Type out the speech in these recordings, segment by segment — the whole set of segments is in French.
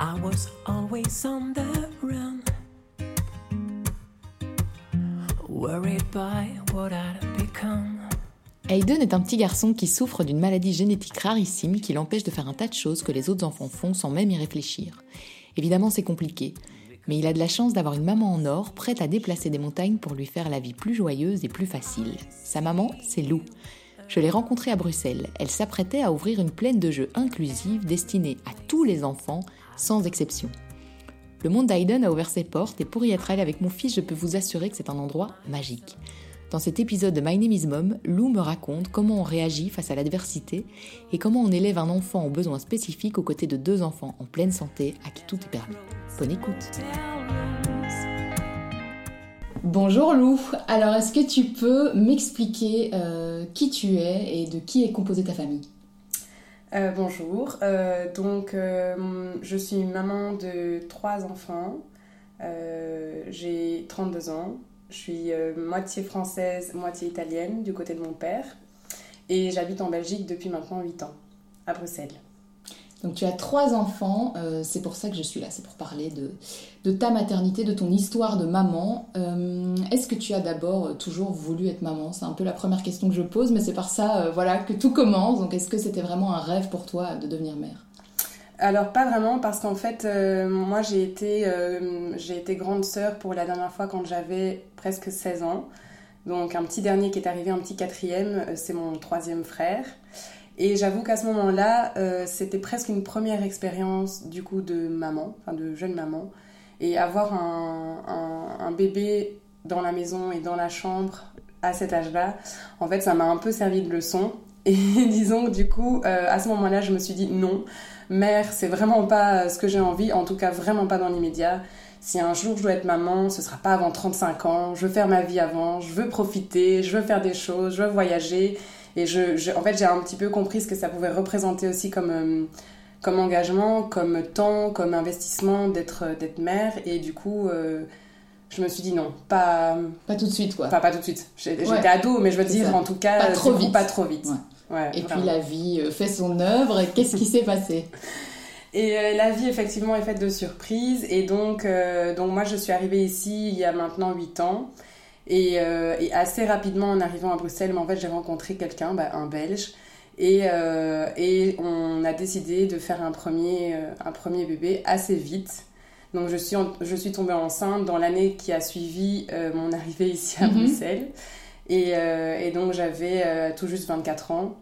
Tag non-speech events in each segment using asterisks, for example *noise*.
I was always on the run. Worried by what I'd become. Aiden est un petit garçon qui souffre d'une maladie génétique rarissime qui l'empêche de faire un tas de choses que les autres enfants font sans même y réfléchir. Évidemment, c'est compliqué, mais il a de la chance d'avoir une maman en or prête à déplacer des montagnes pour lui faire la vie plus joyeuse et plus facile. Sa maman, c'est Lou. Je l'ai rencontrée à Bruxelles. Elle s'apprêtait à ouvrir une plaine de jeux inclusive destinée à tous les enfants, sans exception. Le monde d'Aiden a ouvert ses portes et pour y être allé avec mon fils, je peux vous assurer que c'est un endroit magique. Dans cet épisode de My Name Mom, Lou me raconte comment on réagit face à l'adversité et comment on élève un enfant aux besoins spécifiques aux côtés de deux enfants en pleine santé à qui tout est permis. Bonne écoute. Bonjour Lou, alors est-ce que tu peux m'expliquer euh, qui tu es et de qui est composée ta famille? Euh, bonjour, Euh, donc euh, je suis maman de trois enfants, j'ai 32 ans, je suis moitié française, moitié italienne du côté de mon père. Et j'habite en Belgique depuis maintenant 8 ans, à Bruxelles. Donc tu as trois enfants, euh, c'est pour ça que je suis là, c'est pour parler de, ta maternité, de ton histoire de maman. Euh, Est-ce que tu as d'abord euh, toujours voulu être maman? C'est un peu la première question que je pose, mais c'est par ça voilà, que tout commence. Donc est-ce que c'était vraiment un rêve pour toi de devenir mère? Alors pas vraiment parce qu'en fait moi j'ai été, été grande sœur pour la dernière fois quand j'avais presque 16 ans. Donc un petit dernier qui est arrivé, un petit quatrième, c'est mon troisième frère. Et j'avoue qu'à ce moment-là, euh, c'était presque une première expérience du coup de maman, enfin de jeune maman. Et avoir un, bébé dans la maison et dans la chambre à cet âge-là, en fait ça m'a un peu servi de leçon. *laughs* Et disons que du coup, euh, à ce moment-là, je me suis dit non, mère, c'est vraiment pas euh, ce que j'ai envie, en tout cas vraiment pas dans l'immédiat. Si un jour je dois être maman, ce sera pas avant 35 ans, je veux faire ma vie avant, je veux profiter, je veux faire des choses, je veux voyager. Et je, je- en fait, j'ai un petit peu compris ce que ça pouvait représenter aussi comme, euh, comme engagement, comme temps, comme investissement d'être d'être mère. Et du coup, euh, je me suis dit non, pas, Pas tout de suite quoi. enfin pas tout de suite. J'étais Ouais. ado, mais je veux dire ça. en tout cas, Pas trop coup, vite. pas trop vite. Ouais. Ouais, Et puis la vie euh, fait son œuvre. Qu'est-ce qui s'est passé? Et euh, la vie, effectivement, est faite de surprises. Et donc, euh, donc moi, je suis arrivée ici il y a maintenant 8 ans. Et, euh, et assez rapidement, en arrivant à Bruxelles, mais en fait, j'ai rencontré quelqu'un, bah, un Belge. Et, euh, et on a décidé de faire un premier, euh, un premier bébé assez vite. Donc, je suis, en- je suis tombée enceinte dans l'année qui a suivi euh, mon arrivée ici à Mhm. Bruxelles. Et, euh, et donc, j'avais euh, tout juste 24 ans.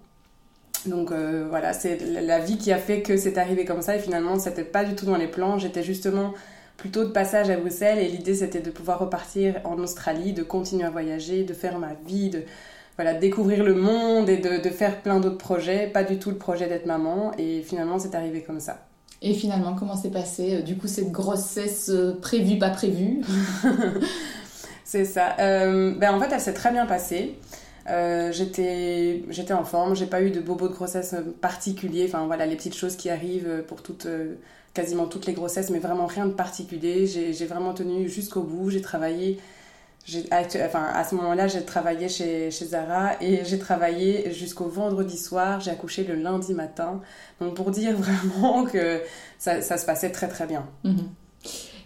Donc voilà, c'est la- la vie qui a fait que c'est arrivé comme ça et finalement c'était pas du tout dans les plans. J'étais justement plutôt de passage à Bruxelles et l'idée c'était de pouvoir repartir en Australie, de continuer à voyager, de faire ma vie, de voilà, découvrir le monde et de, de faire plein d'autres projets. Pas du tout le projet d'être maman et finalement c'est arrivé comme ça. Et finalement, comment s'est passé euh, du coup cette grossesse euh, prévue, pas prévue? *laughs* C'est ça. Euh, ben en fait, elle s'est très bien passée. Euh, j'étais j'étais en forme, j'ai pas eu de bobo de grossesse particulier. Enfin voilà, les petites choses qui arrivent pour toutes, euh, quasiment toutes les grossesses, mais vraiment rien de particulier. J'ai vraiment tenu jusqu'au bout. J'ai travaillé. Enfin, à ce moment-là, j'ai travaillé chez, chez Zara et j'ai travaillé jusqu'au vendredi soir. J'ai accouché le lundi matin. Donc, pour dire *laughs* vraiment que ça, se passait très très bien. Mhm.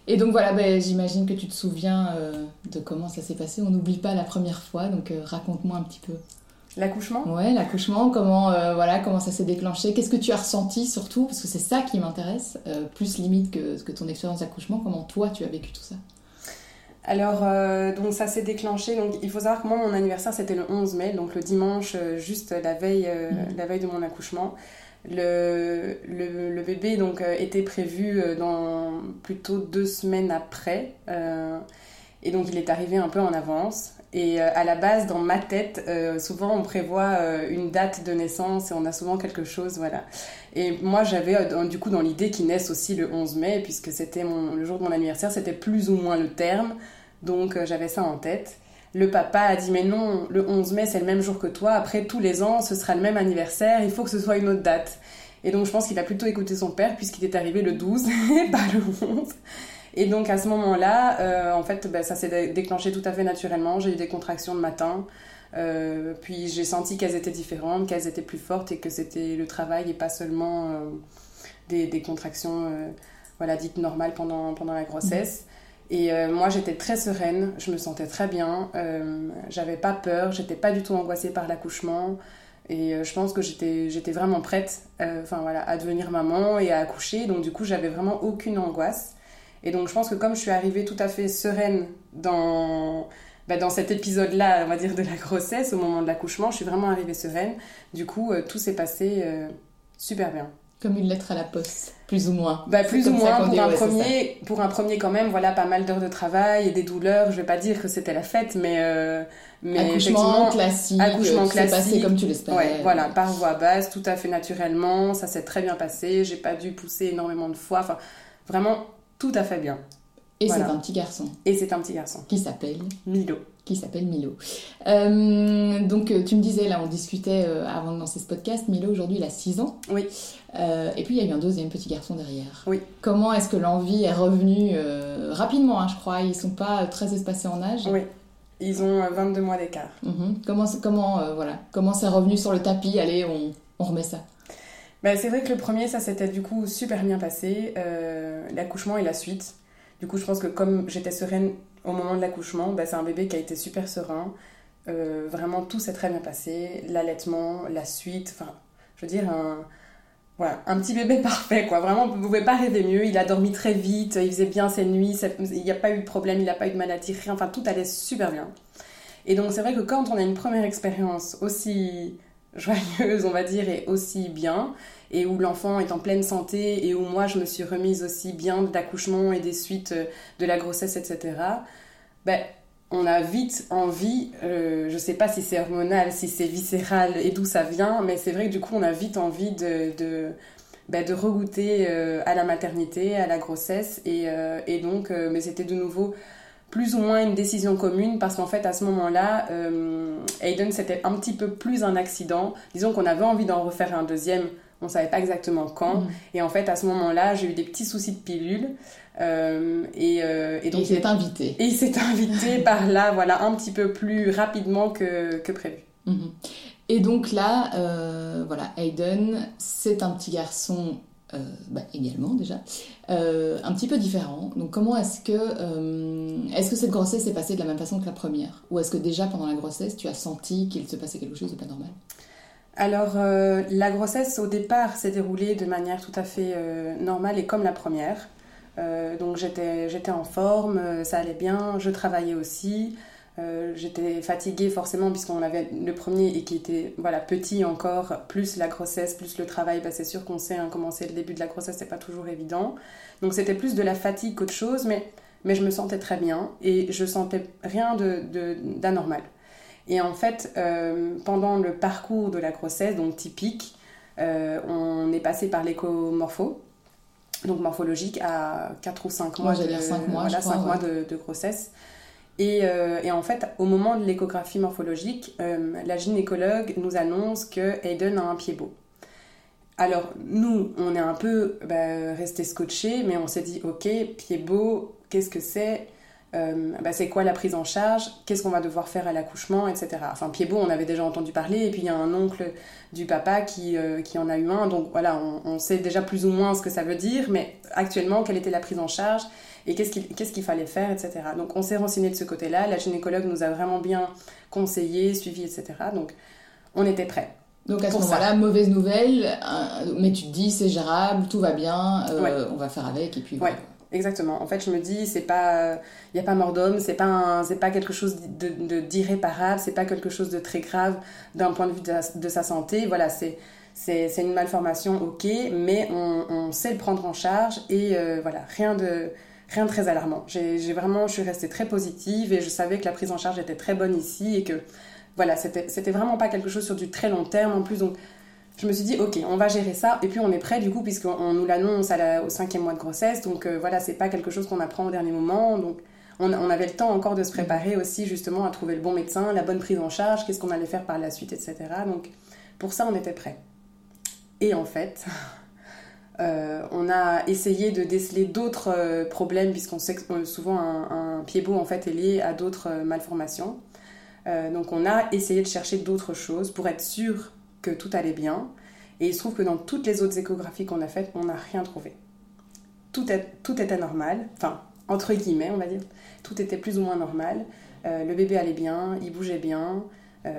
Et donc voilà, ben, j'imagine que tu te souviens euh, de comment ça s'est passé. On n'oublie pas la première fois, donc euh, raconte-moi un petit peu. L'accouchement? Ouais, l'accouchement, comment euh, voilà, comment ça s'est déclenché, qu'est-ce que tu as ressenti surtout, parce que c'est ça qui m'intéresse, euh, plus limite que, que ton expérience d'accouchement, comment toi tu as vécu tout ça? Alors, euh, donc ça s'est déclenché. Donc, il faut savoir que moi, mon anniversaire, c'était le 11 mai, donc le dimanche, juste la veille, Mhm. la veille de mon accouchement. Le, le, le bébé donc, était prévu dans plutôt deux semaines après. et donc, il est arrivé un peu en avance. Et euh, à la base, dans ma tête, euh, souvent on prévoit euh, une date de naissance et on a souvent quelque chose, voilà. Et moi, j'avais du coup dans l'idée qu'il naisse aussi le 11 mai, puisque c'était le jour de mon anniversaire, c'était plus ou moins le terme. Donc j'avais ça en tête. Le papa a dit mais non, le 11 mai c'est le même jour que toi, après tous les ans ce sera le même anniversaire, il faut que ce soit une autre date. Et donc je pense qu'il a plutôt écouté son père puisqu'il est arrivé le 12 *laughs* et pas le 11. Et donc à ce moment-là, euh, en fait bah, ça s'est dé- déclenché tout à fait naturellement, j'ai eu des contractions le matin, euh, puis j'ai senti qu'elles étaient différentes, qu'elles étaient plus fortes et que c'était le travail et pas seulement euh, des, des contractions... voilà, dite normale pendant, pendant la grossesse. Et euh, moi, j'étais très sereine, je me sentais très bien, j'avais pas peur, j'étais pas du tout angoissée par l'accouchement. Et je pense que j'étais, j'étais vraiment prête enfin, voilà, à devenir maman et à accoucher. Donc, du coup, j'avais vraiment aucune angoisse. Et donc, je pense que comme je suis arrivée tout à fait sereine dans, bah, dans cet épisode-là, on va dire, de la grossesse, au moment de l'accouchement, je suis vraiment arrivée sereine. Du coup, tout s'est passé super bien. Comme une lettre à la poste, plus ou moins. Bah, plus ou moins pour un premier, pour un premier quand même, voilà, pas mal d'heures de travail et des douleurs. Je vais pas dire que c'était la fête, mais euh, mais accouchement classique, accouchement classique, passé comme tu l'espérais. Ouais, voilà, par voie basse, tout à fait naturellement, ça s'est très bien passé. J'ai pas dû pousser énormément de fois, enfin vraiment tout à fait bien. Et c'est un petit garçon. Et c'est un petit garçon. Qui s'appelle Milo. Qui s'appelle Milo. Euh, donc euh, tu me disais, là on discutait euh, avant de lancer ce podcast, Milo aujourd'hui il a 6 ans. Oui. et puis il y a eu un deuxième petit garçon derrière. Oui. Comment est-ce que l'envie est revenue rapidement, hein, je crois? Ils sont pas très espacés en âge. Oui. Ils ont 22 mois d'écart. Mhm. Comment, comment, voilà, comment c'est revenu sur le tapis? Allez, on, on remet ça. Ben, c'est vrai que le premier, ça s'était du coup super bien passé. L'accouchement et la suite. Du coup, je pense que comme j'étais sereine au moment de l'accouchement, bah, c'est un bébé qui a été super serein. Euh, vraiment, tout s'est très bien passé. L'allaitement, la suite, enfin, je veux dire, un, voilà, un petit bébé *laughs* parfait, quoi. Vraiment, vous ne pouvez pas rêver mieux. Il a dormi très vite, il faisait bien ses nuits, il n'y a pas eu de problème, il n'a pas eu de maladie, rien. Enfin, tout allait super bien. Et donc, c'est vrai que quand on a une première expérience aussi joyeuse, on va dire, et aussi bien, et où l'enfant est en pleine santé et où moi je me suis remise aussi bien d'accouchement et des suites euh, de la grossesse, etc. Ben, on a vite envie, euh, je sais pas si c'est hormonal, si c'est viscéral et d'où ça vient, mais c'est vrai que du coup on a vite envie de, de, ben, de regoûter euh, à la maternité, à la grossesse et, euh, et donc, mais c'était de nouveau plus ou moins une décision commune parce qu'en fait à ce moment-là, Aiden c'était un petit peu plus un accident. Disons qu'on avait envie d'en refaire un deuxième on savait pas exactement quand. Mm. Et en fait, à ce moment-là, j'ai eu des petits soucis de pilule. Euh, et, euh, et, donc, il s'est invité. Et il s'est invité *laughs* par là, voilà, un petit peu plus rapidement que, que prévu. Mm-hmm. Et donc là, euh, voilà, Hayden, c'est un petit garçon bah, également déjà, un petit peu différent. Donc comment est-ce que, est-ce que cette grossesse s'est passée de la même façon que la première? Ou est-ce que déjà pendant la grossesse, tu as senti qu'il se passait quelque chose de pas normal? Alors, euh, la grossesse au départ s'est déroulée de manière tout à fait euh, normale et comme la première. Euh, donc j'étais en forme, ça allait bien, je travaillais aussi. J'étais fatiguée forcément puisqu'on avait le premier et qui était voilà petit encore, plus la grossesse, plus le travail. Bah, c'est sûr qu'on sait hein, comment c'est le début de la grossesse, c'est pas toujours évident. Donc c'était plus de la fatigue qu'autre chose, mais, mais je me sentais très bien et je sentais rien d'anormal. De, et en fait, euh, pendant le parcours de la grossesse, donc typique, euh, on est passé par l'écomorpho, donc morphologique, à 4 ou 5 mois, de, 5 mois, voilà, 5 mois de, grossesse. Et, euh, et, en fait, au moment de l'échographie morphologique, la gynécologue nous annonce que Aiden a un pied beau. Alors, nous, on est un peu bah, resté scotché, mais on s'est dit, ok, pied beau, qu'est-ce que c'est? Euh, bah, c'est quoi la prise en charge, qu'est-ce qu'on va devoir faire à l'accouchement, etc. Enfin, Piedbeau, on avait déjà entendu parler, et puis il y a un oncle du papa qui, euh, qui en a eu un, donc voilà, on, sait déjà plus ou moins ce que ça veut dire, mais actuellement, quelle était la prise en charge, et qu'est-ce qu'il qu'il fallait faire, etc. Donc on s'est renseigné de ce côté-là, la gynécologue nous a vraiment bien conseillé, suivi, etc. Donc on était prêts. Donc à ce moment-là, mauvaise nouvelle, euh, mais tu te dis c'est gérable, tout va bien, on va faire avec, et puis voilà. Exactement. En fait, je me dis, c'est pas, il n'y a pas mort d'homme, c'est pas, c'est pas quelque chose de, d'irréparable, c'est pas quelque chose de très grave d'un point de vue de, sa santé. Voilà, c'est, c'est, une malformation, ok, mais on, sait le prendre en charge et euh, voilà, rien de, rien de très alarmant. J'ai vraiment, je suis restée très positive et je savais que la prise en charge était très bonne ici et que voilà, c'était, c'était vraiment pas quelque chose sur du très long terme en plus. Donc, je me suis dit, ok, on va gérer ça. Et puis on est prêt du coup, puisqu'on nous l'annonce au cinquième mois de grossesse. Donc euh, voilà, c'est pas quelque chose qu'on apprend au dernier moment. Donc on, avait le temps encore de se préparer aussi justement à trouver le bon médecin, la bonne prise en charge, qu'est-ce qu'on allait faire par la suite, etc. Donc pour ça, on était prêt. Et en fait, *laughs* euh, on a essayé de déceler d'autres euh, problèmes, puisqu'on sait que souvent un, pied beau en fait est lié à d'autres malformations. donc on a essayé de chercher d'autres choses pour être sûr que tout allait bien. Et il se trouve que dans toutes les autres échographies qu'on a faites, on n'a rien trouvé. tout, est, tout était normal, enfin, entre guillemets, on va dire. Tout était plus ou moins normal. Euh, le bébé allait bien, il bougeait bien. euh,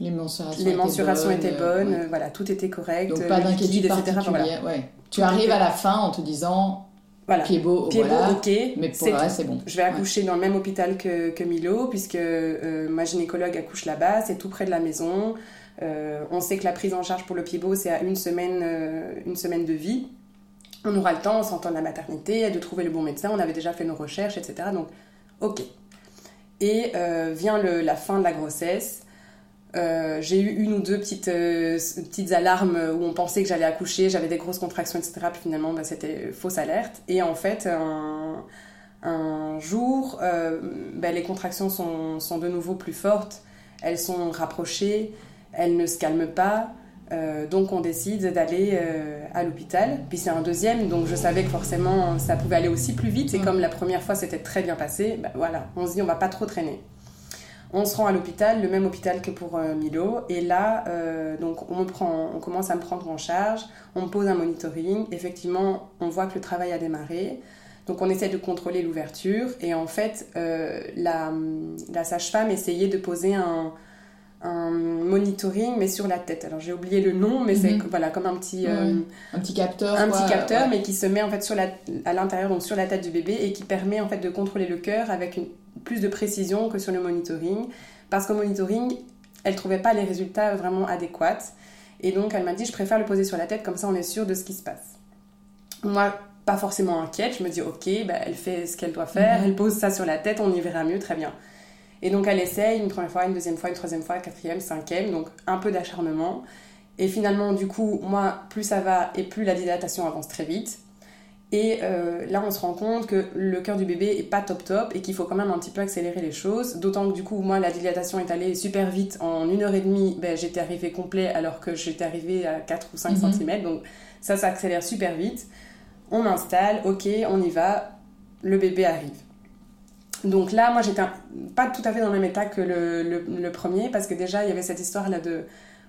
Les mensurations, les mensurations étaient étaient bonnes. ouais. voilà, tout était correct. Donc euh, pas d'inquiétude particulière. voilà. ouais. Tu arrives était- à la fin en te disant Voilà. pied beau, Pied voilà. beau, ok. Mais pour c'est le tout. reste, c'est bon. Je vais accoucher dans le même hôpital que, que Milo, puisque euh, ma gynécologue accouche là-bas, c'est tout près de la maison. Euh, on sait que la prise en charge pour le pied-beau, c'est à une semaine, euh, une semaine de vie. On aura le temps, on s'entend de la maternité, de trouver le bon médecin, on avait déjà fait nos recherches, etc. Donc, ok. Et euh, vient le- la fin de la grossesse. J'ai eu une ou deux petites, petites alarmes où on pensait que j'allais accoucher, j'avais des grosses contractions, etc. Puis finalement, bah, c'était fausse alerte. Et en fait, un, jour, bah, les contractions sont, sont de nouveau plus fortes, elles sont rapprochées, elles ne se calment pas. Euh, donc on décide d'aller euh, à l'hôpital. Puis c'est un deuxième, donc je savais que forcément ça pouvait aller aussi plus vite. Et Mm. comme la première fois c'était très bien passé, bah, voilà, on se dit on va pas trop traîner. On se rend à l'hôpital, le même hôpital que pour euh, Milo. Et là, donc on, me prend, on commence à me prendre en charge. On me pose un monitoring. Effectivement, on voit que le travail a démarré. Donc on essaie de contrôler l'ouverture. Et en fait, la, la sage-femme essayait de poser un, un monitoring, mais sur la tête. Alors j'ai oublié le nom, mais c'est Mhm. voilà, comme un petit... Euh, Un petit capteur. un quoi, petit capteur, ouais. mais qui se met en fait sur la, à l'intérieur, donc sur la tête du bébé, et qui permet en fait de contrôler le cœur avec une, plus de précision que sur le monitoring. Parce qu'au monitoring, elle trouvait pas les résultats vraiment adéquats. Et donc elle m'a dit, je préfère le poser sur la tête, comme ça on est sûr de ce qui se passe. Moi, pas forcément inquiète, je me dis, ok, bah, elle fait ce qu'elle doit faire, Mhm. elle pose ça sur la tête, on y verra mieux, très bien. Et donc elle essaye une première fois, une deuxième fois, une troisième fois, quatrième, cinquième, donc un peu d'acharnement. Et finalement, du coup, moi, plus ça va et plus la dilatation avance très vite. Et euh, là, on se rend compte que le cœur du bébé est pas top top et qu'il faut quand même un petit peu accélérer les choses. D'autant que du coup, moi, la dilatation est allée super vite. En une heure et demie, ben, j'étais arrivée complet alors que j'étais arrivée à 4 ou 5 Mhm. cm. Donc ça, ça accélère super vite. On m'installe, ok, on y va. Le bébé arrive. Donc là, moi, j'étais pas tout à fait dans le même état que le, le- le premier parce que déjà, il y avait cette histoire-là de...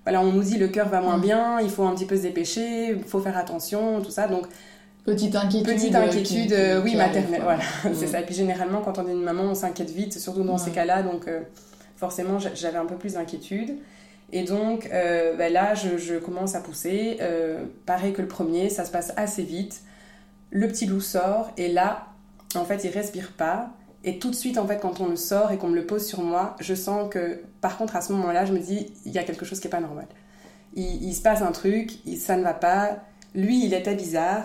Voilà, on nous dit le cœur va moins Mhm. bien, il faut un petit peu se dépêcher, il faut faire attention, tout ça. Donc Petite inquiétude. Petite euh, inquiétude, qui- euh, qui- oui, qui maternelle, voilà, *laughs* c'est Mm. ça. Et puis généralement, quand on est une maman, on s'inquiète vite, surtout dans Ouais. ces cas-là, donc euh, forcément, j'a- j'avais un peu plus d'inquiétude. Et donc euh, ben là, je, je commence à pousser. Pareil que le premier, ça se passe assez vite. Le petit loup sort, et là, en fait, il respire pas. Et tout de suite, en fait, quand on le sort et qu'on me le pose sur moi, je sens que, par contre, à ce moment-là, je me dis, il y a quelque chose qui est pas normal. Il, il se passe un truc, il- ça ne va pas. Lui, il était bizarre.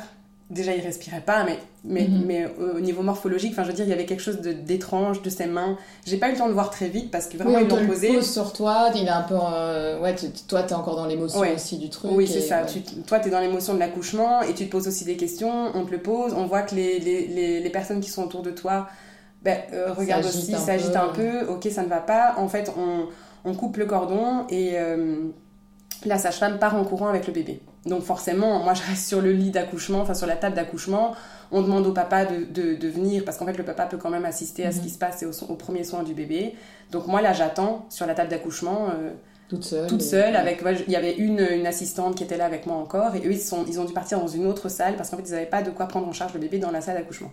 Déjà, il respirait pas, mais, mais, Mhm. mais au niveau morphologique, enfin, je veux dire, il y avait quelque chose de- d'étrange de ses mains. J'ai pas eu le temps de voir très vite parce que Oui, vraiment, on ils l'ont posé. pose sur toi, il est un peu. euh, Ouais, tu- toi, t'es encore dans l'émotion Ouais. aussi du truc. Oui, c'est ça. ouais. Tu, toi, tu es dans l'émotion de l'accouchement et tu te poses aussi des questions. On te le pose. On voit que les, les, les, les personnes qui sont autour de toi ben, euh, S'agitent aussi, s'agitent peu. un peu. Ok, ça ne va pas. En fait, on, on coupe le cordon et euh, la sage-femme part en courant avec le bébé. Donc forcément, moi, je reste sur le lit d'accouchement, enfin sur la table d'accouchement. On demande au papa de, de, de venir parce qu'en fait, le papa peut quand même assister à ce Mhm. qui se passe et au, au premier soin du bébé. Donc moi, là, j'attends sur la table d'accouchement. euh, Toute seule. toute seule avec ouais, il y avait une, une assistante qui était là avec moi encore et eux ils, sont, ils ont dû partir dans une autre salle parce qu'en fait ils n'avaient pas de quoi prendre en charge le bébé dans la salle d'accouchement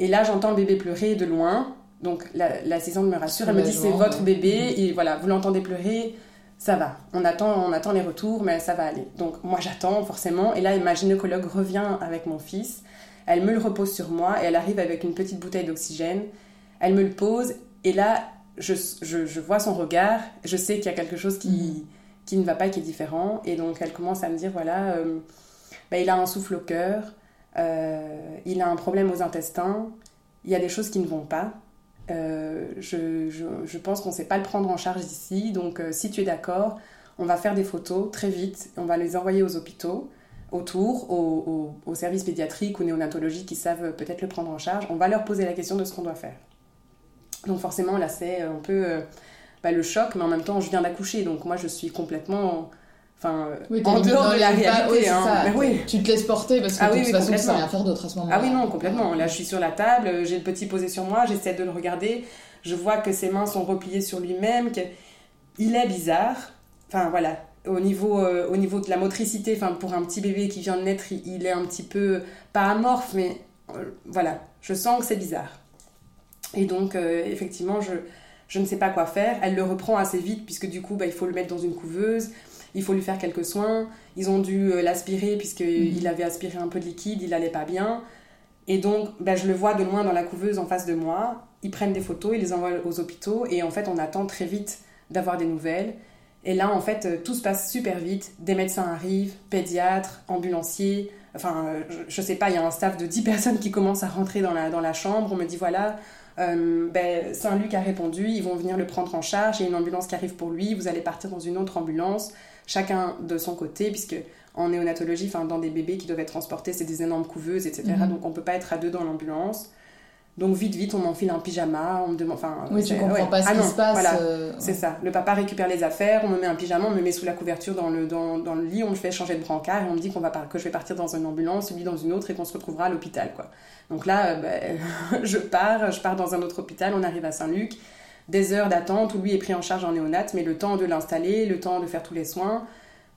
et là j'entends le bébé pleurer de loin. Donc la- l'assistante me rassure. Elle me dit c'est votre bébé. et voilà vous l'entendez pleurer. Ça va. On attend on attend les retours mais ça va aller. Donc moi j'attends forcément. Et là ma gynécologue revient avec mon fils. Elle me le repose sur moi et elle arrive avec une petite bouteille d'oxygène. Elle me le pose. Et là je, je, je vois son regard, je sais qu'il y a quelque chose qui, Mhm. qui ne va pas, qui est différent. Et donc elle commence à me dire, voilà, euh, bah, il a un souffle au cœur, euh, il a un problème aux intestins, il y a des choses qui ne vont pas. Euh, je, je, pense qu'on ne sait pas le prendre en charge ici, donc euh, si tu es d'accord, on va faire des photos très vite, on va les envoyer aux hôpitaux autour, aux, aux, aux services pédiatriques ou néonatologiques qui savent peut-être le prendre en charge. On va leur poser la question de ce qu'on doit faire. Donc forcément, là, c'est un peu bah, le choc, mais en même temps, je viens d'accoucher, donc moi, je suis complètement enfin, Oui, en dehors de la réalité. hein. ça. Mais oui. Tu te laisses porter parce que Ah de oui, toute façon, tu sais complètement. rien faire d'autre à ce moment-là. Ah oui, non, complètement. Là, je suis sur la table, j'ai le petit posé sur moi, j'essaie de le regarder, je vois que ses mains sont repliées sur lui-même, qu'il est bizarre. Enfin, voilà. au niveau, euh, au niveau de la motricité, enfin pour un petit bébé qui vient de naître, il, est un petit peu, pas amorphe, mais euh, voilà, je sens que c'est bizarre. Et donc, euh, effectivement, je, je ne sais pas quoi faire. Elle le reprend assez vite, puisque du coup, bah, il faut le mettre dans une couveuse, il faut lui faire quelques soins. Ils ont dû l'aspirer, puisqu'il mhm. avait aspiré un peu de liquide, il n'allait pas bien. Et donc, bah, je le vois de loin dans la couveuse en face de moi. Ils prennent des photos, ils les envoient aux hôpitaux, et en fait, on attend très vite d'avoir des nouvelles. Et là, en fait, euh, tout se passe super vite. Des médecins arrivent, pédiatres, ambulanciers. Enfin, euh, je, sais pas, il y a un staff de 10 *laughs* personnes qui commencent à rentrer dans la, dans la chambre. On me dit voilà, euh, ben, Saint-Luc a répondu, ils vont venir le prendre en charge. Il y a une ambulance qui arrive pour lui. Vous allez partir dans une autre ambulance, chacun de son côté, puisque en néonatologie, enfin, dans des bébés qui doivent être transportés, c'est des énormes couveuses, etc. Mhm. Donc on peut pas être à deux dans l'ambulance. Donc vite, vite, on m'enfile un pyjama, on me demande... Enfin, oui, tu comprends pas ce ah qui se passe. Euh, c'est ça. Le papa récupère les affaires, on me met un pyjama, on me met sous la couverture dans le, dans, dans le lit, on me fait changer de brancard et on me dit qu'on va que je vais partir dans une ambulance, lui dans une autre et qu'on se retrouvera à l'hôpital, quoi. Donc là, euh, ben, *laughs* je pars, je pars dans un autre hôpital, on arrive à Saint-Luc, des heures d'attente où lui est pris en charge en néonat, mais le temps de l'installer, le temps de faire tous les soins...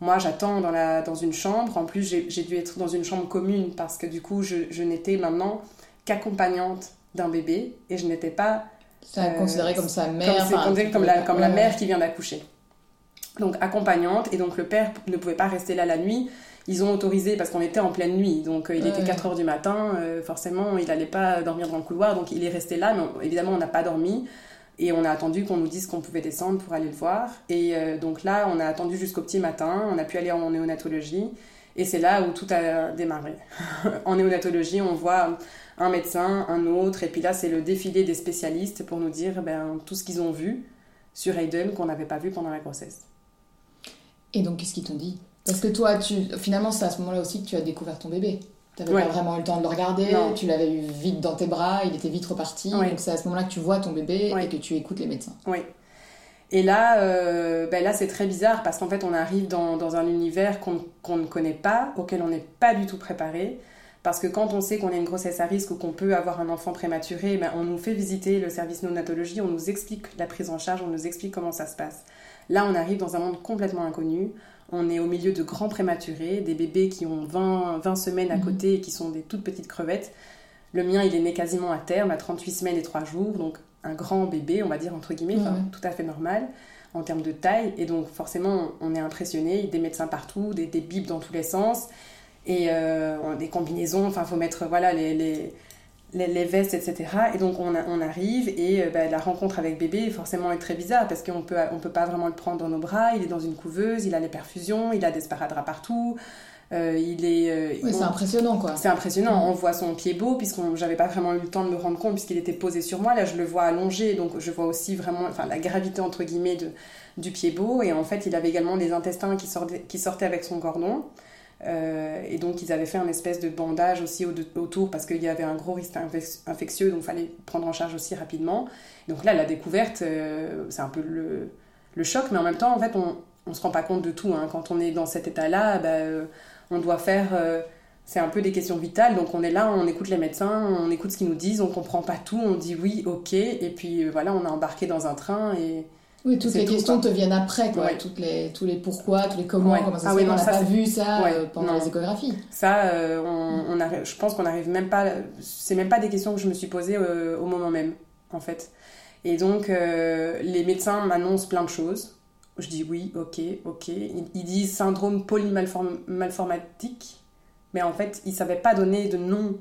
Moi, j'attends dans, la, dans une chambre. En plus, j'ai dû être dans une chambre commune parce que du coup, je, je n'étais maintenant qu'accompagnante d'un bébé et je n'étais pas. C'est considéré comme sa mère. Comme, comme, la, comme la mère qui vient d'accoucher. Donc accompagnante, et donc le père ne pouvait pas rester là la nuit. Ils ont autorisé parce qu'on était en pleine nuit, donc euh, il était 4 heures du matin, euh, forcément il n'allait pas dormir dans le couloir, donc il est resté là, mais évidemment on n'a pas dormi. Et on a attendu qu'on nous dise qu'on pouvait descendre pour aller le voir. Et euh, donc là, on a attendu jusqu'au petit matin, on a pu aller en néonatologie. Et c'est là où tout a démarré. *laughs* en néonatologie, on voit un médecin, un autre, et puis là c'est le défilé des spécialistes pour nous dire ben, tout ce qu'ils ont vu sur Aiden qu'on n'avait pas vu pendant la grossesse. Et donc qu'est-ce qu'ils t'ont dit? Parce que toi, tu... finalement c'est à ce moment-là aussi que tu as découvert ton bébé. Tu n'avais pas vraiment eu le temps de le regarder, tu l'avais eu vite dans tes bras, il était vite reparti. Donc c'est à ce moment-là que tu vois ton bébé et que tu écoutes les médecins. Oui. Et là, euh, ben là c'est très bizarre parce qu'en fait on arrive dans, dans un univers qu'on ne connaît pas, auquel on n'est pas du tout préparé. Parce que quand on sait qu'on a une grossesse à risque ou qu'on peut avoir un enfant prématuré, ben on nous fait visiter le service néonatologie, on nous explique la prise en charge, on nous explique comment ça se passe. Là, on arrive dans un monde complètement inconnu. On est au milieu de grands prématurés, des bébés qui ont 20, 20 semaines à mhm. côté et qui sont des toutes petites crevettes. Le mien, il est né quasiment à terme, à 38 semaines et 3 jours, donc un grand bébé, on va dire entre guillemets, tout à fait normal en termes de taille. Et donc forcément, on est impressionné, des médecins partout, des, des bips dans tous les sens et euh, des combinaisons, enfin, faut mettre voilà, les, les, les, vestes, etc. Et donc, on, on arrive et euh, bah, la rencontre avec bébé, forcément, est très bizarre parce qu'on peut, on peut pas vraiment le prendre dans nos bras. Il est dans une couveuse, il a les perfusions, il a des sparadraps partout. Euh, il est. c'est impressionnant quoi. C'est impressionnant. Mm. On voit son pied beau, puisqu'on j'avais pas vraiment eu le temps de me rendre compte, puisqu'il était posé sur moi. Là, je le vois allongé, donc je vois aussi vraiment enfin, la gravité entre guillemets de, du pied beau. Et en fait, il avait également des intestins qui sortaient, qui sortaient avec son cordon. Euh, et donc, ils avaient fait un espèce de bandage aussi autour parce qu'il y avait un gros risque infectieux, donc il fallait prendre en charge aussi rapidement. Donc là, la découverte, euh, c'est un peu le, choc, mais en même temps, en fait, on ne se rend pas compte de tout. Hein. Quand on est dans cet état-là, bah, euh, on doit faire. c'est un peu des questions vitales, donc on est là, on écoute les médecins, on écoute ce qu'ils nous disent, on comprend pas tout, on dit oui, ok, et puis voilà, on a embarqué dans un train et, oui, toutes les questions te viennent après, quoi. Toutes les, tous les pourquoi, tous les comment, comment ça ah se fait, on n'a pas vu ça euh, pendant les échographies. Ça, euh, on, on je pense qu'on n'arrive même pas. C'est même pas des questions que je me suis posées euh, au moment même, en fait. Et donc, les médecins m'annoncent plein de choses. Je dis oui, ok, ok. Ils, ils disent syndrome polymalformatique, mais en fait, ils savaient pas donner de nom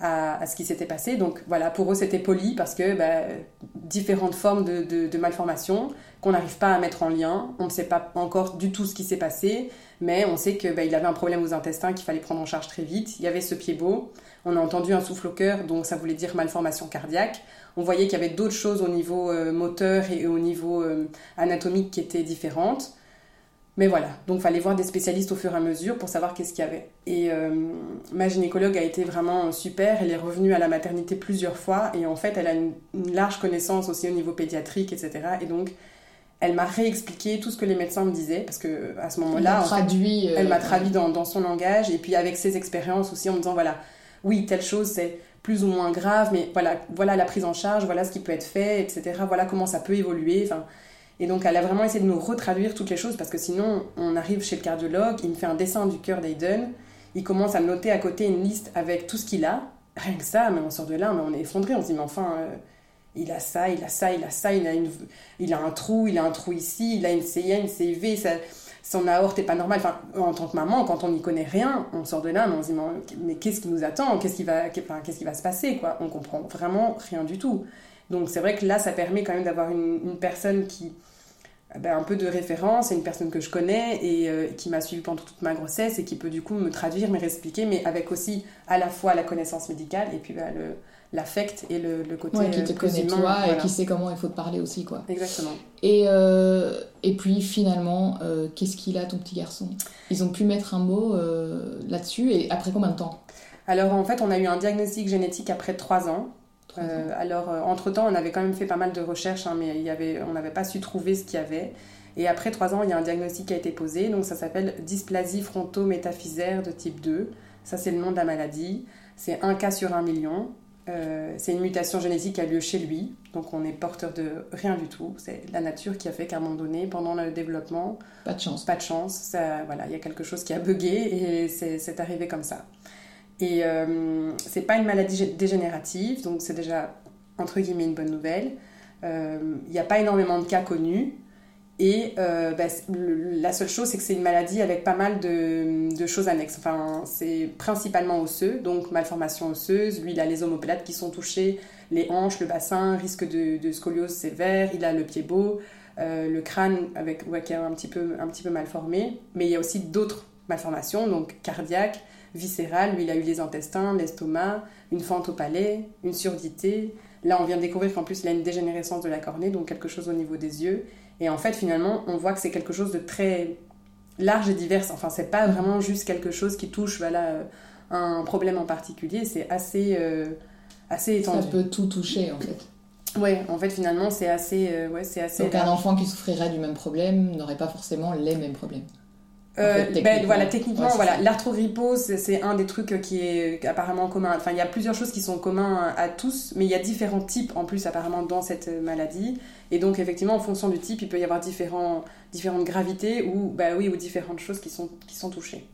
à, ce qui s'était passé. Donc voilà, pour eux c'était poli parce que bah, différentes formes de, de, malformation qu'on n'arrive pas à mettre en lien. On ne sait pas encore du tout ce qui s'est passé, mais on sait qu'il bah, avait un problème aux intestins qu'il fallait prendre en charge très vite. Il y avait ce pied beau. On a entendu un souffle au cœur, donc ça voulait dire malformation cardiaque. On voyait qu'il y avait d'autres choses au niveau euh, moteur et au niveau euh, anatomique qui étaient différentes. Mais voilà, donc fallait voir des spécialistes au fur et à mesure pour savoir qu'est-ce qu'il y avait. Et euh, ma gynécologue a été vraiment super, elle est revenue à la maternité plusieurs fois et en fait elle a une, large connaissance aussi au niveau pédiatrique, etc. Et donc elle m'a réexpliqué tout ce que les médecins me disaient parce que à ce moment-là, traduit, elle m'a euh, traduit dans, dans, son langage et puis avec ses expériences aussi en me disant voilà, oui telle chose c'est plus ou moins grave, mais voilà, voilà la prise en charge, voilà ce qui peut être fait, etc. Voilà comment ça peut évoluer. Enfin, Et donc, elle a vraiment essayé de nous retraduire toutes les choses parce que sinon, on arrive chez le cardiologue, il me fait un dessin du cœur d'Aiden, il commence à me noter à côté une liste avec tout ce qu'il a. Rien que ça, mais on sort de là, mais on est effondré. On se dit, mais enfin, euh, il a ça, il a ça, il a ça, il a, une, il a un trou, il a un trou ici, il a une CIA, une CIV, ça, son aorte est pas normale. Enfin, en tant que maman, quand on n'y connaît rien, on sort de là, mais on se dit, mais qu'est-ce qui nous attend? Qu'est-ce qui, va, qu'est-ce qui va se passer quoi? On comprend vraiment rien du tout. Donc c'est vrai que là, ça permet quand même d'avoir une, une personne qui ben, un peu de référence, c'est une personne que je connais et euh, qui m'a suivi pendant toute ma grossesse et qui peut du coup me traduire, me réexpliquer, mais avec aussi à la fois la connaissance médicale et puis ben, le, l'affect et le, le côté ouais, qui te euh, connaît humain, toi voilà. et qui sait comment il faut te parler aussi quoi. Exactement. Et, euh, et puis finalement, euh, qu'est-ce qu'il a ton petit garçon? Ils ont pu mettre un mot là-dessus et après combien de temps? Alors en fait, on a eu un diagnostic génétique après trois ans. Euh, alors, euh, entre-temps, on avait quand même fait pas mal de recherches, hein, mais il y avait, on n'avait pas su trouver ce qu'il y avait. Et après trois ans, il y a un diagnostic qui a été posé. Donc, ça s'appelle dysplasie fronto-métaphysaire de type 2. Ça, c'est le nom de la maladie. C'est un cas sur un million. Euh, c'est une mutation génétique qui a lieu chez lui. Donc, on est porteur de rien du tout. C'est la nature qui a fait qu'à un moment donné, pendant le développement, Pas de chance. pas de chance, ça, voilà, il y a quelque chose qui a bugué et c'est arrivé comme ça. Et euh, c'est pas une maladie gé- dégénérative, donc c'est déjà entre guillemets une bonne nouvelle. Euh, Il n'y a pas énormément de cas connus. Et euh, bah, la seule chose, c'est que c'est une maladie avec pas mal de, choses annexes. Enfin, c'est principalement osseux, donc malformation osseuse. Lui, il a les omoplates qui sont touchées, les hanches, le bassin, risque de, de scoliose sévère. Il a le pied beau, euh, le crâne avec, qui est un petit, peu, un petit peu mal formé. Mais il y a aussi d'autres malformations, donc cardiaques, viscérales. Lui, il a eu les intestins, l'estomac, une fente au palais, une surdité. Là, on vient de découvrir qu'en plus, il a une dégénérescence de la cornée, donc quelque chose au niveau des yeux. Et en fait, finalement, on voit que c'est quelque chose de très large et divers. Enfin, c'est pas vraiment juste quelque chose qui touche voilà, euh, un problème en particulier. C'est assez, euh, assez Ça étendu. peut tout toucher en fait. Ouais, en fait, finalement, c'est assez, euh, ouais, c'est assez. Donc un enfant qui souffrirait du même problème n'aurait pas forcément les mêmes problèmes. En Euh, fait, ben, techniquement. voilà, techniquement, Ouais, c'est voilà, l'arthrogrypose, c'est- un des trucs qui est apparemment commun. Enfin, il y a plusieurs choses qui sont communs à tous, mais il y a différents types en plus apparemment dans cette maladie. Et donc, effectivement, en fonction du type, il peut y avoir différents, différentes gravités ou, bah oui, ou différentes choses qui sont, qui sont touchées.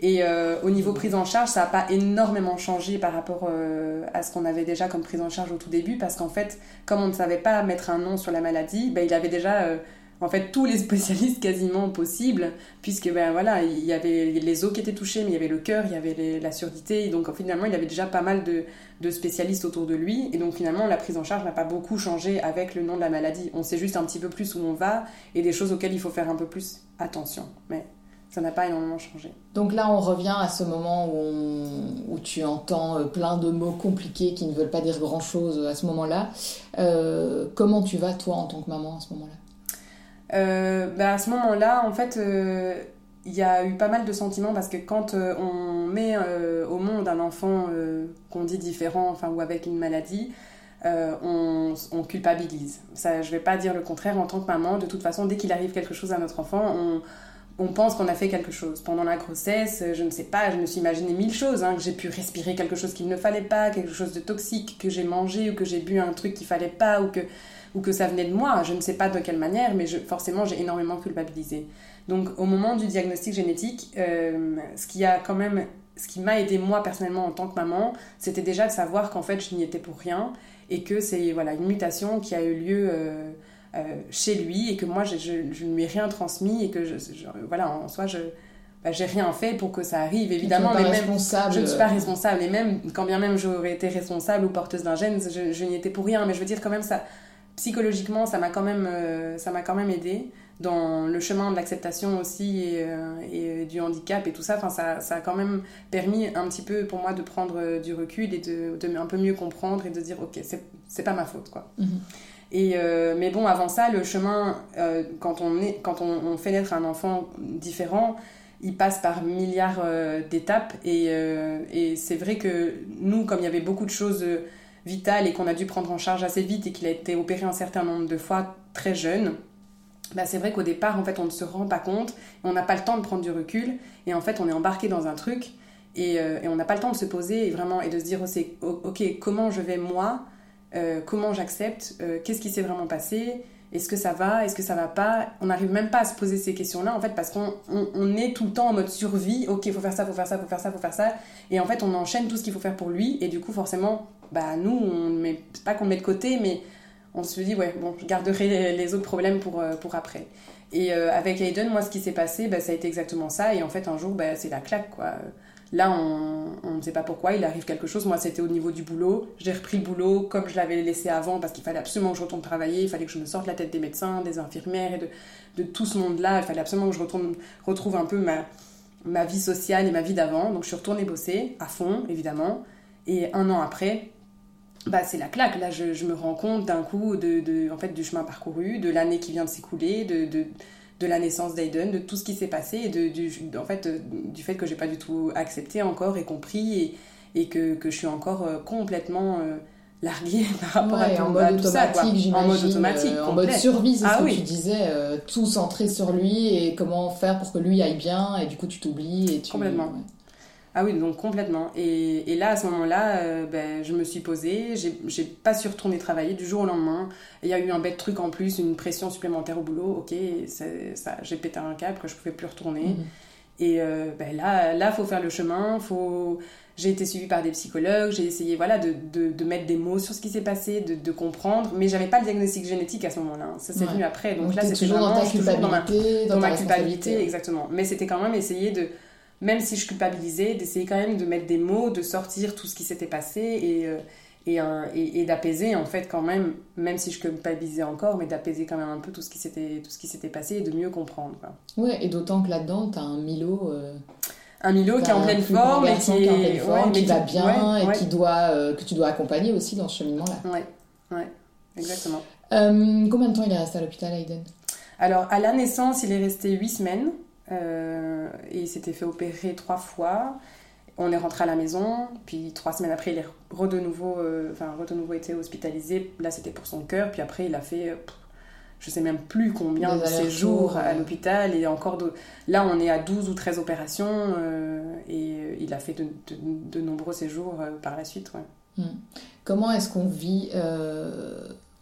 Et euh, au niveau prise en charge, ça n'a pas énormément changé par rapport euh, à ce qu'on avait déjà comme prise en charge au tout début, parce qu'en fait, comme on ne savait pas mettre un nom sur la maladie, ben, il avait déjà en fait tous les *laughs* spécialistes quasiment possibles, puisque ben voilà, il y avait les os qui étaient touchés, mais il y avait le cœur, il y avait la surdité, et donc finalement il avait déjà pas mal de, spécialistes autour de lui, et donc finalement la prise en charge n'a pas beaucoup changé avec le nom de la maladie. On sait juste un petit peu plus où on va et des choses auxquelles il faut faire un peu plus attention, mais ça n'a pas énormément changé. Donc là, on revient à ce moment où, tu entends euh, plein de mots compliqués qui ne veulent pas dire grand-chose à ce moment-là. Euh, comment tu vas, toi, en tant que maman, à ce moment-là? Bah, à ce moment-là, en fait, euh, il y a eu pas mal de sentiments parce que quand euh, on met euh, au monde un enfant euh, qu'on dit différent, enfin, ou avec une maladie, euh, on, culpabilise. Ça, je vais pas dire le contraire en tant que maman. De toute façon, dès qu'il arrive quelque chose à notre enfant, on, pense qu'on a fait quelque chose. Pendant la grossesse, euh, je ne sais pas, je me suis imaginé mille choses, hein, que j'ai pu respirer quelque chose qu'il ne fallait pas, quelque chose de toxique, que j'ai mangé ou que j'ai bu un truc qu'il fallait pas ou que ou que ça venait de moi. Je ne sais pas de quelle manière, mais je, forcément, j'ai énormément culpabilisé. Donc, au moment du diagnostic génétique, euh, ce qui a quand même, ce qui m'a aidé moi personnellement en tant que maman, c'était déjà de savoir qu'en fait, je n'y étais pour rien et que c'est voilà une mutation qui a eu lieu. euh, euh, chez lui et que moi je, je, je ne lui ai rien transmis et que je, je- voilà en soi je bah, j'ai rien fait pour que ça arrive évidemment mais même responsable. je ne suis pas responsable et même quand bien même j'aurais été responsable ou porteuse d'un gène, je, je n'y étais pour rien. Mais je veux dire quand même ça, psychologiquement, ça m'a quand même, euh, ça m'a quand même aidé dans le chemin de l'acceptation aussi et, euh, et du handicap et tout ça. Enfin, ça, ça a quand même permis un petit peu pour moi de prendre euh, du recul et de, de un peu mieux comprendre et de dire ok, c'est, pas ma faute quoi. Mhm. Et euh, mais bon, avant ça, le chemin, euh, quand, on, est, quand on, on fait naître un enfant différent, il passe par milliards euh, d'étapes. Et, euh, et c'est vrai que nous, comme il y avait beaucoup de choses vitales et qu'on a dû prendre en charge assez vite et qu'il a été opéré un certain nombre de fois très jeune, bah c'est vrai qu'au départ, en fait, on ne se rend pas compte, on n'a pas le temps de prendre du recul, et en fait, on est embarqué dans un truc, et, euh, on n'a pas le temps de se poser et vraiment et de se dire, oh, oh, ok, comment je vais moi, euh, comment j'accepte, euh, qu'est-ce qui s'est vraiment passé, est-ce que ça va, est-ce que ça va pas? On n'arrive même pas à se poser ces questions-là, en fait, parce qu'on on, est tout le temps en mode survie. Ok, faut faire ça, faut faire ça, faut faire ça, faut faire ça. Et en fait, on enchaîne tout ce qu'il faut faire pour lui. Et du coup, forcément, bah nous, on met, pas qu'on met de côté, mais on se dit, ouais, bon, je garderai les, autres problèmes pour, euh, pour après. Et euh, avec Aiden, moi, ce qui s'est passé, bah, ça a été exactement ça. Et en fait, un jour, bah, c'est la claque, quoi. Là, on ne sait pas pourquoi, il arrive quelque chose. Moi, c'était au niveau du boulot. J'ai repris le boulot comme je l'avais laissé avant parce qu'il fallait absolument que je retourne travailler. Il fallait que je me sorte la tête des médecins, des infirmières et de, tout ce monde-là. Il fallait absolument que je retourne, retrouve un peu ma, ma vie sociale et ma vie d'avant. Donc, je suis retournée bosser à fond, évidemment. Et un an après, bah, c'est la claque. Là, je, me rends compte d'un coup de, en fait, du chemin parcouru, de l'année qui vient de s'écouler, de de la naissance d'Aiden, de tout ce qui s'est passé et de, du, en fait, du fait que j'ai pas du tout accepté encore et compris et, et que, que, je suis encore euh, complètement euh, larguée *laughs* par rapport à, en mode tout ça. En mode automatique. Euh, en mode survie, c'est ah ce que tu disais. tout centré sur lui et comment faire pour que lui aille bien et du coup tu t'oublies. et tu Complètement. Ah oui, donc complètement. Et, et là, à ce moment-là, euh, ben, je me suis posée, j'ai pas su retourner travailler du jour au lendemain. Il y a eu un bête truc en plus, une pression supplémentaire au boulot. Ok, ça, j'ai pété un câble que je pouvais plus retourner. Mhm. Et euh, ben là, là, faut faire le chemin. Faut... J'ai été suivie par des psychologues, j'ai essayé voilà, de, de, de, mettre des mots sur ce qui s'est passé, de, de comprendre, mais j'avais pas le diagnostic génétique à ce moment-là. Ça s'est venu après. Donc, là, c'était toujours dans ta culpabilité, dans, ma, culpabilité, exactement. Mais c'était quand même essayer de même si je culpabilisais, d'essayer quand même de mettre des mots, de sortir tout ce qui s'était passé et, euh, et, et, d'apaiser en fait quand même, même si je culpabilisais encore, mais d'apaiser quand même un peu tout ce qui s'était tout ce qui s'était passé et de mieux comprendre. Quoi. Ouais, et d'autant que là-dedans, tu as un Milo. Euh, un Milo qui est en pleine forme et qui, est... en pleine forme, qui va bien et qui doit, euh, que tu dois accompagner aussi dans ce cheminement-là. Ouais, ouais, exactement. combien de temps il est resté à l'hôpital, Aiden Alors, à la naissance, il est resté 8 semaines. Euh, et il s'était fait opérer trois fois. On est rentré à la maison, puis trois semaines après, il est re de nouveau, euh, enfin, re de nouveau été hospitalisé. Là, c'était pour son cœur, puis après, il a fait, euh, je sais même plus combien de séjours à l'hôpital. Et encore, là, on est à 12 ou 13 opérations, et il a fait de, de, nombreux séjours par la suite. Ouais. Hmm. Comment est-ce qu'on vit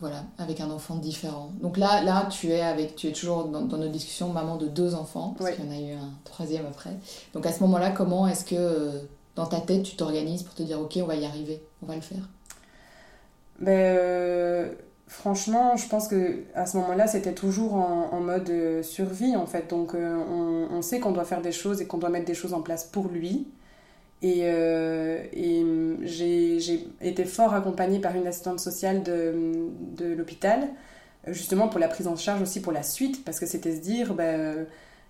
voilà, avec un enfant différent. Donc là, là, tu es avec, tu es toujours dans, nos discussions maman de deux enfants, parce qu'il y en a eu un troisième après. Donc à ce moment-là, comment est-ce que euh, dans ta tête tu t'organises pour te dire ok, on va y arriver, on va le faire? Ben, euh, franchement, je pense que à ce moment-là, c'était toujours en, mode euh, survie en fait. Donc on, on, sait qu'on doit faire des choses et qu'on doit mettre des choses en place pour lui. Et, euh, et j'ai été fort accompagnée par une assistante sociale de, de l'hôpital, justement pour la prise en charge aussi pour la suite, parce que c'était se dire, bah,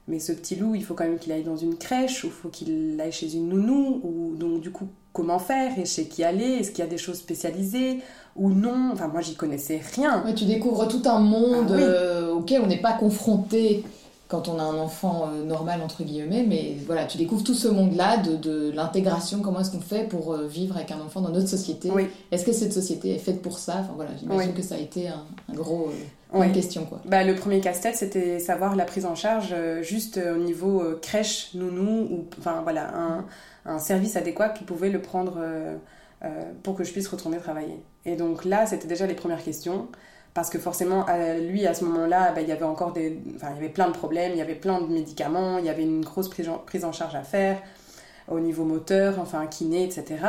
mais ce petit loup, il faut quand même qu'il aille dans une crèche, ou il faut qu'il aille chez une nounou, ou donc du coup, comment faire, et chez qui aller, est-ce qu'il y a des choses spécialisées, ou non, enfin moi j'y connaissais rien. tu découvres tout un monde ah euh, auquel on n'est pas confronté quand on a un enfant euh, normal, entre guillemets, mais voilà, tu découvres tout ce monde-là de, de l'intégration, comment est-ce qu'on fait pour euh, vivre avec un enfant dans notre société? Est-ce que cette société est faite pour ça? Enfin voilà, j'imagine que ça a été un, gros... Euh, une question quoi. Bah, le premier casse-tête c'était savoir la prise en charge juste au niveau crèche, nounou ou enfin voilà un, un, service adéquat qui pouvait le prendre pour que je puisse retourner travailler. Et donc là c'était déjà les premières questions parce que forcément, lui, à ce moment-là, bah, il y avait encore des... Enfin, il y avait plein de problèmes, il y avait plein de médicaments, il y avait une grosse prise en charge à faire au niveau moteur, enfin, kiné, etc.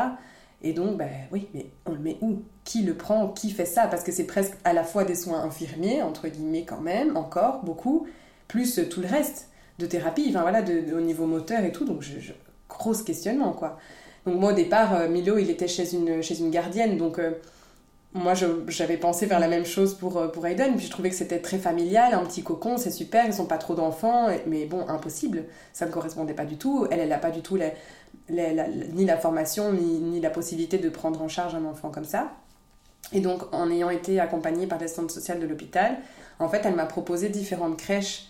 Et donc, ben oui, mais on le met où? Qui le prend? Qui fait ça? Parce que c'est presque à la fois des soins infirmiers, entre guillemets quand même, encore, beaucoup, plus tout le reste de thérapie, enfin voilà, de, au niveau moteur et tout. Donc, je, je, gros questionnement, quoi. Donc moi, au départ, euh, Milo, il était chez une, chez une gardienne, donc... Euh, moi j'avais pensé faire la même chose pour, euh, pour Aiden, puis je trouvais que c'était très familial, un petit cocon, c'est super, ils sont pas trop d'enfants, mais bon, impossible, ça ne correspondait pas du tout. Elle, elle n'a pas du tout ni la formation, ni, ni, la possibilité de prendre en charge un enfant comme ça. Et donc, en ayant été accompagnée par l'assistante sociale de l'hôpital, en fait, elle m'a proposé différentes crèches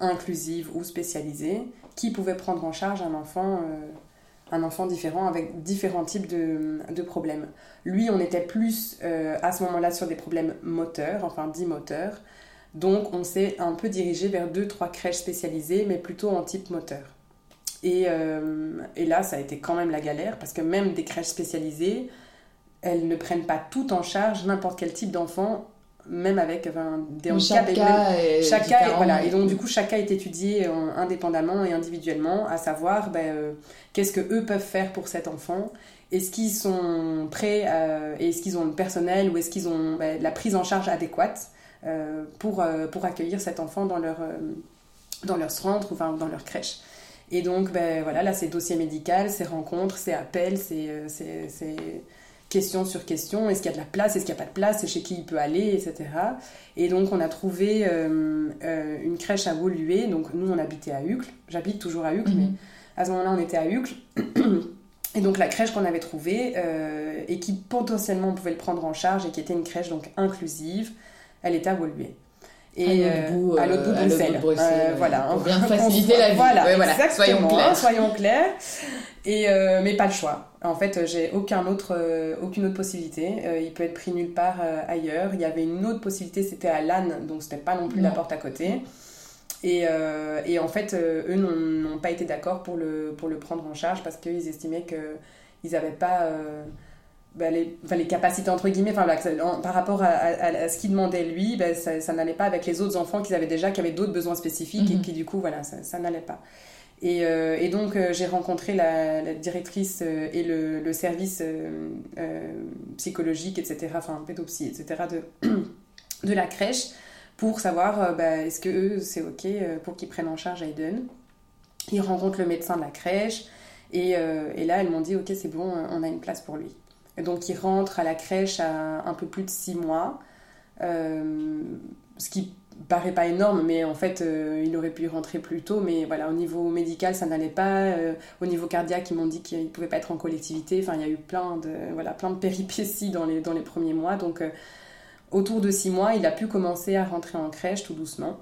inclusives ou spécialisées qui pouvaient prendre en charge un enfant. Euh, un enfant différent avec différents types de, problèmes. Lui, on était plus euh, à ce moment-là sur des problèmes moteurs, enfin dits moteurs. Donc on s'est un peu dirigé vers deux, trois crèches spécialisées, mais plutôt en type moteur. Et, euh, et, là, ça a été quand même la galère, parce que même des crèches spécialisées, elles ne prennent pas tout en charge n'importe quel type d'enfant même avec enfin, des handicaps. chaque cas même- est chaque cas, différent. voilà. Et donc, du coup, chaque cas est étudié euh, indépendamment et individuellement, à savoir ben, euh, qu'est-ce que eux peuvent faire pour cet enfant? Est-ce qu'ils sont prêts euh, et est-ce qu'ils ont le personnel ou est-ce qu'ils ont ben, la prise en charge adéquate euh, pour, euh, pour accueillir cet enfant dans leur, euh, dans leur centre ou enfin, dans leur crèche? Et donc, ben, voilà, là, c'est dossier médical, c'est rencontres, c'est appels, euh, c'est question sur question. Est-ce qu'il y a de la place Est-ce qu'il n'y a pas de place C'est chez qui il peut aller, etc. Et donc, on a trouvé euh, euh, une crèche à Woluwe. Donc, nous, on habitait à Uccle. J'habite toujours à Uccle, Mhm. mais à ce moment-là, on était à Uccle. Et donc, la crèche qu'on avait trouvée euh, et qui potentiellement on pouvait le prendre en charge et qui était une crèche donc inclusive, elle était à Woluwe. Et À l'autre bout, à l'autre bout de Bruxelles. Bruxelles, ouais. voilà. Pour bien faciliter la vie. Voilà, Ouais, voilà. Soyons clairs. Soyons clairs. Et, euh, mais pas le choix. En fait, j'ai aucun autre, euh, aucune autre possibilité. Euh, il peut être pris nulle part euh, ailleurs. Il y avait une autre possibilité, c'était à Lannes, donc c'était pas non plus la porte à côté. Et, euh, et en fait, euh, eux n'ont pas été d'accord pour le, pour le prendre en charge parce qu'ils estimaient qu'ils n'avaient pas euh, bah, les, enfin, les capacités, entre guillemets, enfin, en- par rapport à, à- à ce qu'il demandait lui, bah, ça, ça n'allait pas avec les autres enfants qu'ils avaient déjà, qui avaient d'autres besoins spécifiques et Mhm. qui du coup, voilà, ça, ça n'allait pas. Et, euh, et donc, euh, j'ai rencontré la, directrice euh, et le, service psychologique, etc., enfin, pédopsie, etc., de, *clears throat* de la crèche pour savoir bah, est-ce que eux, c'est OK pour qu'ils prennent en charge Aiden. Ils rencontrent le médecin de la crèche et, là, elles m'ont dit OK, c'est bon, on a une place pour lui. Et donc, il rentre à la crèche à un peu plus de six mois, ce qui paraît pas énorme, mais en fait, euh, il aurait pu rentrer plus tôt. Mais voilà, au niveau médical, ça n'allait pas. Euh, au niveau cardiaque, ils m'ont dit qu'il pouvait pas être en collectivité. Enfin, il y a eu plein de, voilà, plein de péripéties dans les, dans les premiers mois. Donc, euh, autour de six mois, il a pu commencer à rentrer en crèche tout doucement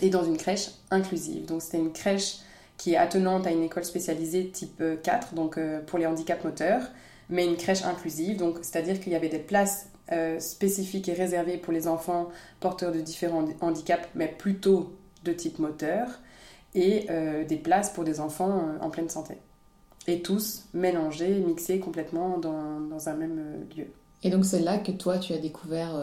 et dans une crèche inclusive. Donc, c'était une crèche qui est attenante à une école spécialisée type euh, 4, donc pour les handicaps moteurs, mais une crèche inclusive, donc c'est-à-dire qu'il y avait des places euh, spécifiques et réservées pour les enfants porteurs de différents handicaps, mais plutôt de type moteur, et euh, des places pour des enfants euh, en pleine santé. Et tous mélangés, mixés complètement dans, dans un même euh, lieu. Et donc c'est là que toi tu as découvert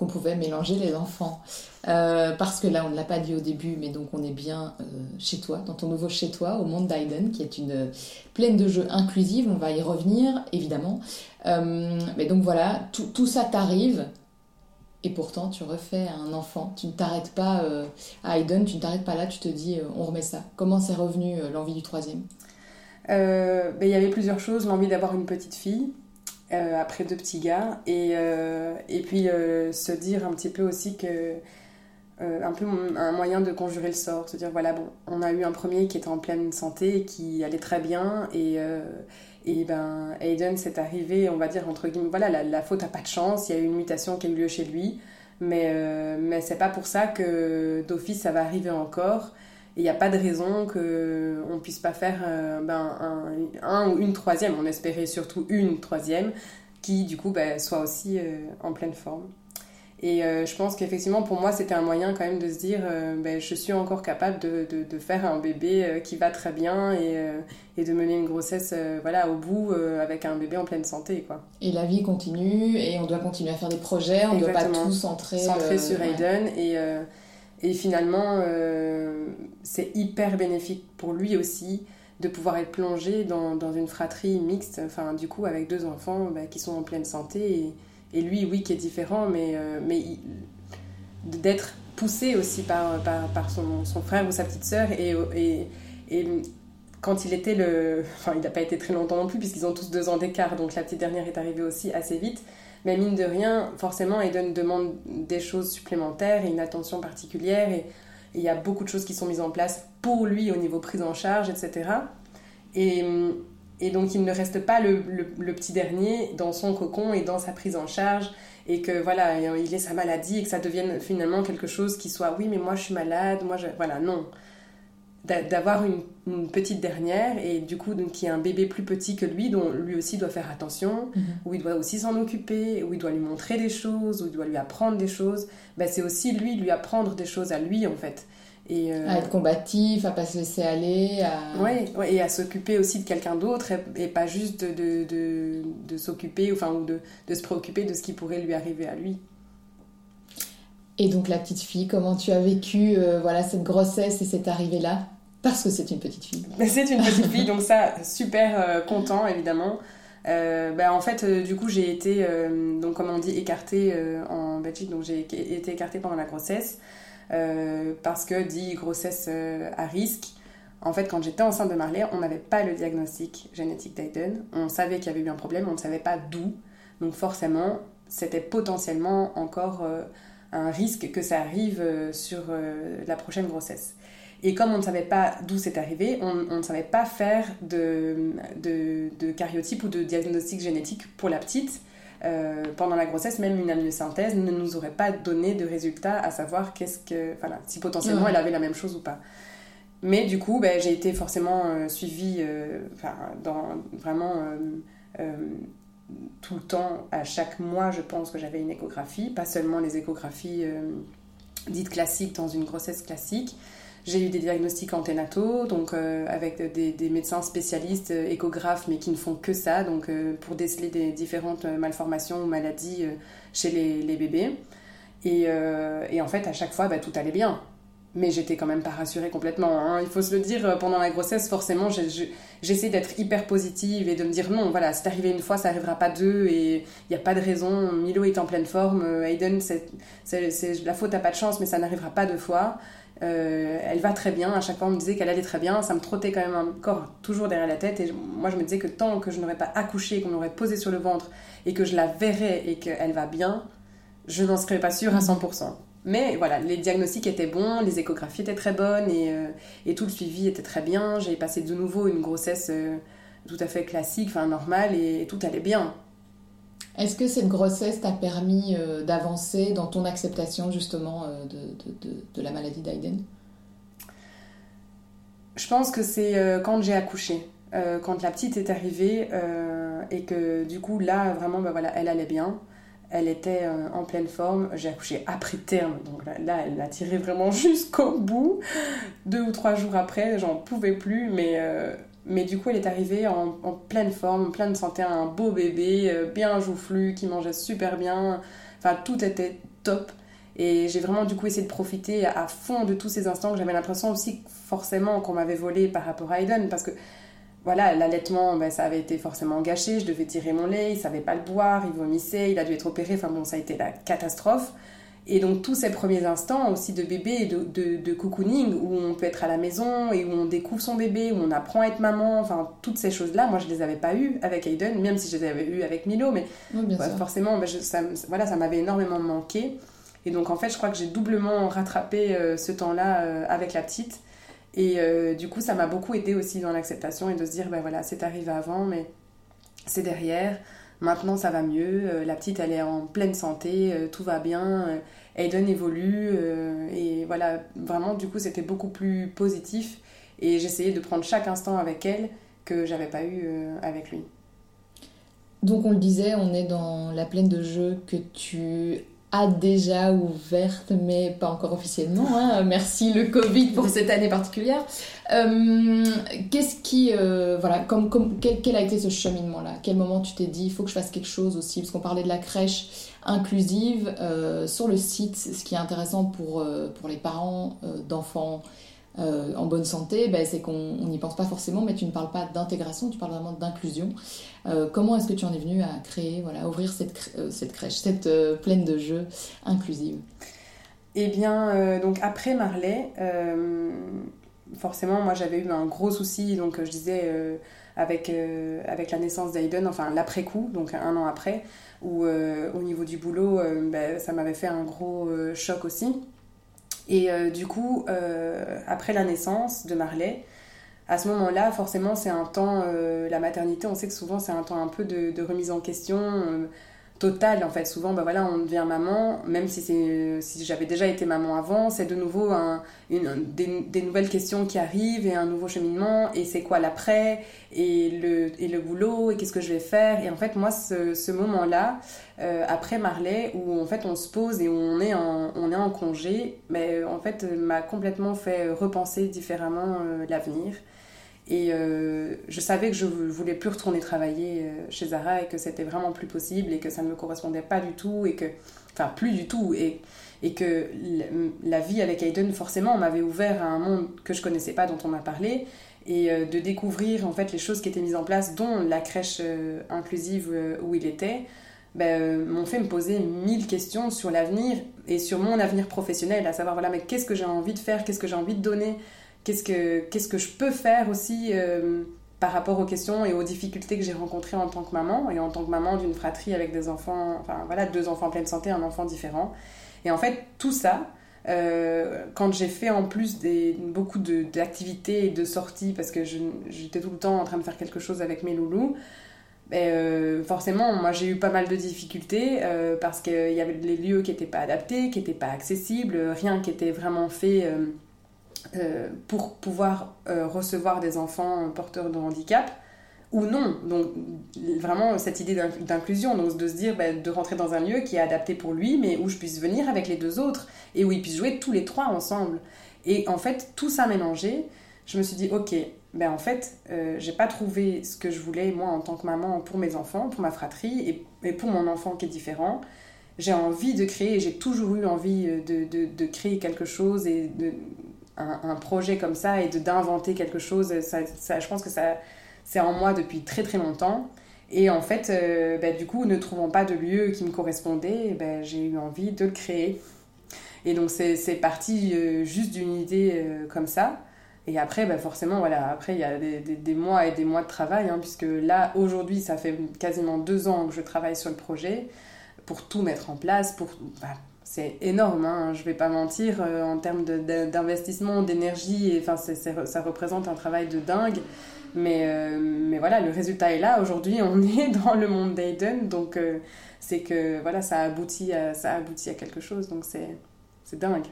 qu'on pouvait mélanger les enfants. Euh, parce que là on ne l'a pas dit au début, mais donc on est bien euh, chez toi, dans ton nouveau chez toi, au monde d'Aiden, qui est une euh, plaine de jeux inclusive, on va y revenir évidemment. Euh, mais donc voilà, tout, ça t'arrive. Et pourtant, tu refais un enfant. Tu ne t'arrêtes pas à Aiden, tu ne t'arrêtes pas là, tu te dis, on remet ça. Comment c'est revenu l'envie du troisième? Ben, il y avait plusieurs choses, l'envie d'avoir une petite fille, euh, après deux petits gars, et, euh, et puis euh, se dire un petit peu aussi que un peu un moyen de conjurer le sort, se dire voilà bon, on a eu un premier qui était en pleine santé et qui allait très bien, et, et ben Aiden s'est arrivé, on va dire entre guillemets, voilà la, la faute a pas de chance, il y a eu une mutation qui a eu lieu chez lui, mais euh, mais c'est pas pour ça que d'office ça va arriver encore. Il n'y a pas de raison qu'on ne puisse pas faire euh, ben, un, un ou une troisième. On espérait surtout une troisième qui, du coup, ben, soit aussi euh, en pleine forme. Et euh, je pense qu'effectivement, pour moi, c'était un moyen quand même de se dire ben, je suis encore capable de, de, de faire un bébé qui va très bien et, et de mener une grossesse voilà, au bout avec un bébé en pleine santé. Quoi. Et la vie continue, et on doit continuer à faire des projets, on ne doit pas tout centrer, centré euh, sur ouais. Et, euh, et finalement euh, c'est hyper bénéfique pour lui aussi de pouvoir être plongé dans, dans une fratrie mixte, enfin du coup avec deux enfants bah, qui sont en pleine santé. Et, lui oui qui est différent mais, euh, mais d'être poussé aussi par, par, par son, son frère ou sa petite sœur. Et, et, et quand il était le... *laughs* Enfin il n'a pas été très longtemps non plus puisqu'ils ont tous deux ans d'écart. Donc la petite dernière est arrivée aussi assez vite mais mine de rien, forcément, Eden demande des choses supplémentaires et une attention particulière. Et il y a beaucoup de choses qui sont mises en place pour lui au niveau prise en charge, etc. Et, donc, il ne reste pas le petit dernier dans son cocon et dans sa prise en charge. Et que voilà, il ait sa maladie et que ça devienne finalement quelque chose qui soit oui, mais moi je suis malade, moi je. Voilà, non. D'a- D'avoir une, une petite dernière et du coup, donc, qui est un bébé plus petit que lui, dont lui aussi doit faire attention Mhm. où il doit aussi s'en occuper, où il doit lui montrer des choses, où il doit lui apprendre des choses, ben, c'est aussi lui lui apprendre des choses à lui en fait. Et, euh, À être combatif, à pas se laisser aller, à... ouais, ouais, et à s'occuper aussi de quelqu'un d'autre et, et pas juste de, de, de, de s'occuper enfin, ou de, de se préoccuper de ce qui pourrait lui arriver à lui. Et donc la petite fille, comment tu as vécu voilà cette grossesse et cette arrivée là Parce que c'est une petite fille. C'est une petite fille, donc ça super content évidemment. Bah, en fait, du coup, j'ai été, donc comme on dit, écartée en Belgique, donc j'ai été écartée pendant la grossesse. Euh, parce que dit grossesse euh, à risque. En fait, quand j'étais enceinte de Marley, on n'avait pas le diagnostic génétique d'Aiden. On savait qu'il y avait eu un problème, on ne savait pas d'où. Donc forcément, c'était potentiellement encore euh, un risque que ça arrive sur la prochaine grossesse. Et comme on ne savait pas d'où c'est arrivé, on, ne savait pas faire de, de, de, cariotype ou de diagnostic génétique pour la petite. Euh, pendant la grossesse, même une amniosynthèse ne nous aurait pas donné de résultat à savoir qu'est-ce que, voilà, si potentiellement elle avait la même chose ou pas. Mais du coup, ben, j'ai été forcément euh, suivie euh, dans, vraiment tout le temps, à chaque mois, je pense que j'avais une échographie, pas seulement les échographies dites classiques dans une grossesse classique, j'ai eu des diagnostics anténataux, donc euh, avec des, médecins spécialistes, euh, échographes, mais qui ne font que ça, donc euh, pour déceler des différentes malformations ou maladies chez les, bébés. Et, en fait, à chaque fois, bah, tout allait bien. Mais j'étais quand même pas rassurée complètement. Hein. Il faut se le dire, pendant la grossesse, forcément, j'essaie d'être hyper positive et de me dire non, voilà, c'est arrivé une fois, ça arrivera pas deux et il n'y a pas de raison. Milo est en pleine forme, Aiden, c'est la faute à pas de chance, mais ça n'arrivera pas deux fois. Euh, elle va très bien. À chaque fois, on me disait qu'elle allait très bien. Ça me trottait quand même encore toujours derrière la tête. Et moi, je me disais que tant que je n'aurais pas accouché, qu'on m'aurait posé sur le ventre et que je la verrais et qu'elle va bien, je n'en serais pas sûre à 100%. Mais voilà, les diagnostics étaient bons, les échographies étaient très bonnes et, euh, et tout le suivi était très bien. J'ai passé de nouveau une grossesse euh, tout à fait classique, enfin normale, et tout allait bien. Est-ce que cette grossesse t'a permis euh, d'avancer dans ton acceptation justement euh, de, la maladie d'Aiden Je pense que c'est euh, quand j'ai accouché, quand la petite est arrivée et que du coup là vraiment bah, voilà, elle allait bien. Elle était en pleine forme. J'ai accouché après terme, donc là, elle l'a tiré vraiment *laughs* jusqu'au bout. Deux ou trois jours après, j'en pouvais plus, mais mais du coup, elle est arrivée en, pleine forme, en pleine santé, un beau bébé, euh, bien joufflu, qui mangeait super bien. Enfin, tout était top. Et j'ai vraiment du coup essayé de profiter à fond de tous ces instants que j'avais l'impression aussi forcément qu'on m'avait volé par rapport à Aiden. Parce que voilà, l'allaitement, ben, ça avait été forcément gâché. Je devais tirer mon lait, il savait pas le boire, il vomissait, il a dû être opéré. Enfin bon, ça a été la catastrophe. Et donc tous ces premiers instants aussi de bébé, de, de, de, cocooning, où on peut être à la maison et où on découvre son bébé, où on apprend à être maman, enfin toutes ces choses-là, moi je les avais pas eues avec Aiden, même si je les avais eues avec Milo, mais forcément ben, ça, voilà, ça m'avait énormément manqué. Et donc en fait je crois que j'ai doublement rattrapé euh, ce temps-là euh, avec la petite. Et euh, du coup ça m'a beaucoup aidé aussi dans l'acceptation et de se dire ben voilà c'est arrivé avant mais c'est derrière. Maintenant, ça va mieux. Euh, la petite, elle est en pleine santé, euh, tout va bien. Euh, Aiden évolue. et voilà, vraiment, du coup, c'était beaucoup plus positif. Et j'essayais de prendre chaque instant avec elle que j'avais pas eu avec lui. Donc, on le disait, on est dans la plaine de jeu que tu a déjà ouverte, mais pas encore officiellement. Hein. Merci le Covid pour *laughs* cette année particulière. Euh, qu'est-ce qui, euh, voilà, comme, comme quel, a été ce cheminement-là? Quel moment tu t'es dit, il faut que je fasse quelque chose aussi? Parce qu'on parlait de la crèche inclusive euh, sur le site. Ce qui est intéressant pour, pour les parents d'enfants euh, en bonne santé, ben, c'est qu'on n'y pense pas forcément, mais tu ne parles pas d'intégration, tu parles vraiment d'inclusion. Euh, comment est-ce que tu en es venu à créer, voilà, ouvrir cette, euh, cette crèche, cette plaine de jeux inclusive? Eh bien, donc après Marley, forcément, moi j'avais eu un gros souci, donc je disais avec, avec la naissance d'Aiden, enfin l'après-coup, donc un an après, où au niveau du boulot, ben, ça m'avait fait un gros choc aussi. Et euh, du coup, euh, après la naissance de Marley, à ce moment-là, forcément, c'est un temps, euh, la maternité, on sait que souvent c'est un temps un peu de remise en question totale. En fait, souvent, bah voilà, on devient maman, même si, c'est, si j'avais déjà été maman avant, c'est de nouveau un, une, des, nouvelles questions qui arrivent et un nouveau cheminement. Et c'est quoi l'après? Et le, et le boulot? Et qu'est-ce que je vais faire? Et en fait, moi, ce, ce moment-là, euh, après Marley, où en fait on se pose et on est en, on est en congé, mais en fait m'a complètement fait repenser différemment euh, l'avenir. Et euh, je savais que je voulais plus retourner travailler euh, chez Zara et que c'était vraiment plus possible et que ça ne me correspondait pas du tout et que, enfin, plus du tout. Et, et que la vie avec Hayden, forcément, m'avait ouvert à un monde que je connaissais pas, dont on m'a parlé et euh, de découvrir en fait les choses qui étaient mises en place, dont la crèche inclusive où il était, ben, m'ont fait me poser mille questions sur l'avenir et sur mon avenir professionnel, à savoir voilà, mais qu'est-ce que j'ai envie de faire, qu'est-ce que j'ai envie de donner, qu'est-ce que, qu'est-ce que je peux faire aussi euh, par rapport aux questions et aux difficultés que j'ai rencontrées en tant que maman et en tant que maman d'une fratrie avec des enfants, enfin voilà, deux enfants en pleine santé, un enfant différent. Et en fait, tout ça, euh, quand j'ai fait en plus des, beaucoup d'activités et de sorties, parce que j'étais tout le temps en train de faire quelque chose avec mes loulous, ben, euh, forcément, moi j'ai eu pas mal de difficultés parce qu'il y avait des lieux qui n'étaient pas adaptés, qui n'étaient pas accessibles, rien qui était vraiment fait euh, pour pouvoir euh, recevoir des enfants porteurs de handicap ou non. Donc vraiment cette idée d'inclusion, donc de se dire bah, de rentrer dans un lieu qui est adapté pour lui, mais où je puisse venir avec les deux autres et où ils puissent jouer tous les trois ensemble. Et en fait, tout ça mélangé, je me suis dit ok, ben en fait, euh, j'ai pas trouvé ce que je voulais moi en tant que maman pour mes enfants, pour ma fratrie et, et pour mon enfant qui est différent. J'ai envie de créer, j'ai toujours eu envie de, de, de, créer quelque chose et de, un, projet comme ça et d'inventer quelque chose, ça, je pense que ça, c'est en moi depuis très très longtemps. Et en fait, euh, bah, du coup, ne trouvant pas de lieu qui me correspondait, bah, j'ai eu envie de le créer. Et donc, c'est parti euh, juste d'une idée euh, comme ça. Et après, bah, forcément, voilà, après, il y a des, des, mois et des mois de travail, hein, puisque là, aujourd'hui, ça fait quasiment deux ans que je travaille sur le projet pour tout mettre en place, pour, c'est énorme, hein, je vais pas mentir, euh, en termes d'investissement, d'énergie, ça représente un travail de dingue. Mais, euh, mais voilà, le résultat est là. Aujourd'hui, on *laughs* est dans le monde d'Aiden, donc euh, c'est que voilà, ça aboutit à, ça aboutit à quelque chose, donc c'est dingue.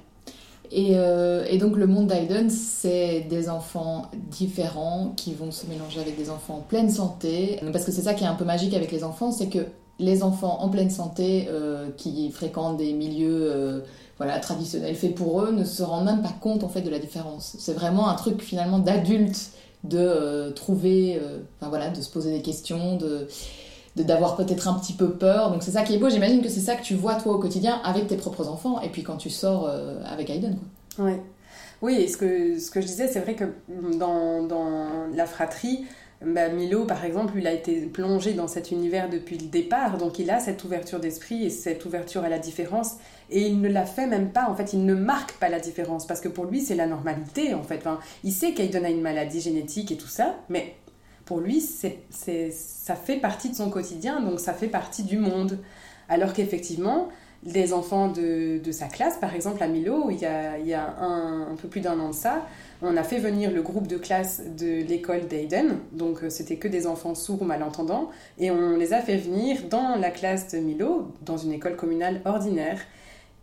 Et, et, donc le monde d'Aiden, c'est des enfants différents qui vont se mélanger avec des enfants en pleine santé. Parce que c'est ça qui est un peu magique avec les enfants, c'est que les enfants en pleine santé euh, qui fréquentent des milieux euh, voilà, traditionnels faits pour eux ne se rendent même pas compte en fait de la différence. C'est vraiment un truc finalement d'adulte de euh, trouver, enfin voilà, de se poser des questions, de d'avoir peut-être un petit peu peur. Donc c'est ça qui est beau. J'imagine que c'est ça que tu vois toi au quotidien avec tes propres enfants et puis quand tu sors avec Aiden. Quoi. Ouais. Oui, ce que, ce que je disais, c'est vrai que dans, dans la fratrie, bah, Milo, par exemple, il a été plongé dans cet univers depuis le départ, donc il a cette ouverture d'esprit et cette ouverture à la différence, et il ne la fait même pas, en fait, il ne marque pas la différence, parce que pour lui, c'est la normalité, en fait. Il sait qu'Aiden a une maladie génétique et tout ça, mais pour lui, c'est, ça fait partie de son quotidien, donc ça fait partie du monde. Alors qu'effectivement, les enfants de, de, sa classe, par exemple à Milo, il y a, il y a un, un peu plus d'un an de ça, on a fait venir le groupe de classe de l'école d'Aiden, donc euh, c'était que des enfants sourds ou malentendants, et on les a fait venir dans la classe de Milo, dans une école communale ordinaire.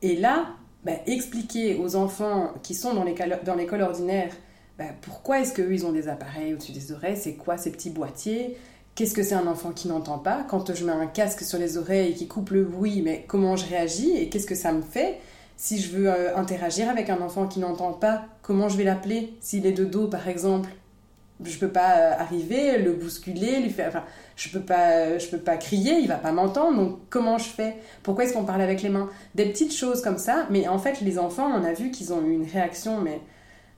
Et là, bah, expliquer aux enfants qui sont dans l'école ordinaire bah, pourquoi est-ce qu'eux, ils ont des appareils au-dessus des oreilles, c'est quoi ces petits boîtiers, qu'est-ce que c'est un enfant qui n'entend pas, quand je mets un casque sur les oreilles qui coupe le bruit, mais comment je réagis et qu'est-ce que ça me fait si je veux euh, interagir avec un enfant qui n'entend pas, comment je vais l'appeler S'il est de dos, par exemple, je peux pas euh, arriver, le bousculer, lui faire. Enfin, je peux pas, je peux pas crier, il va pas m'entendre. Donc comment je fais? Pourquoi est-ce qu'on parle avec les mains? Des petites choses comme ça. Mais en fait, les enfants, on a vu qu'ils ont eu une réaction, mais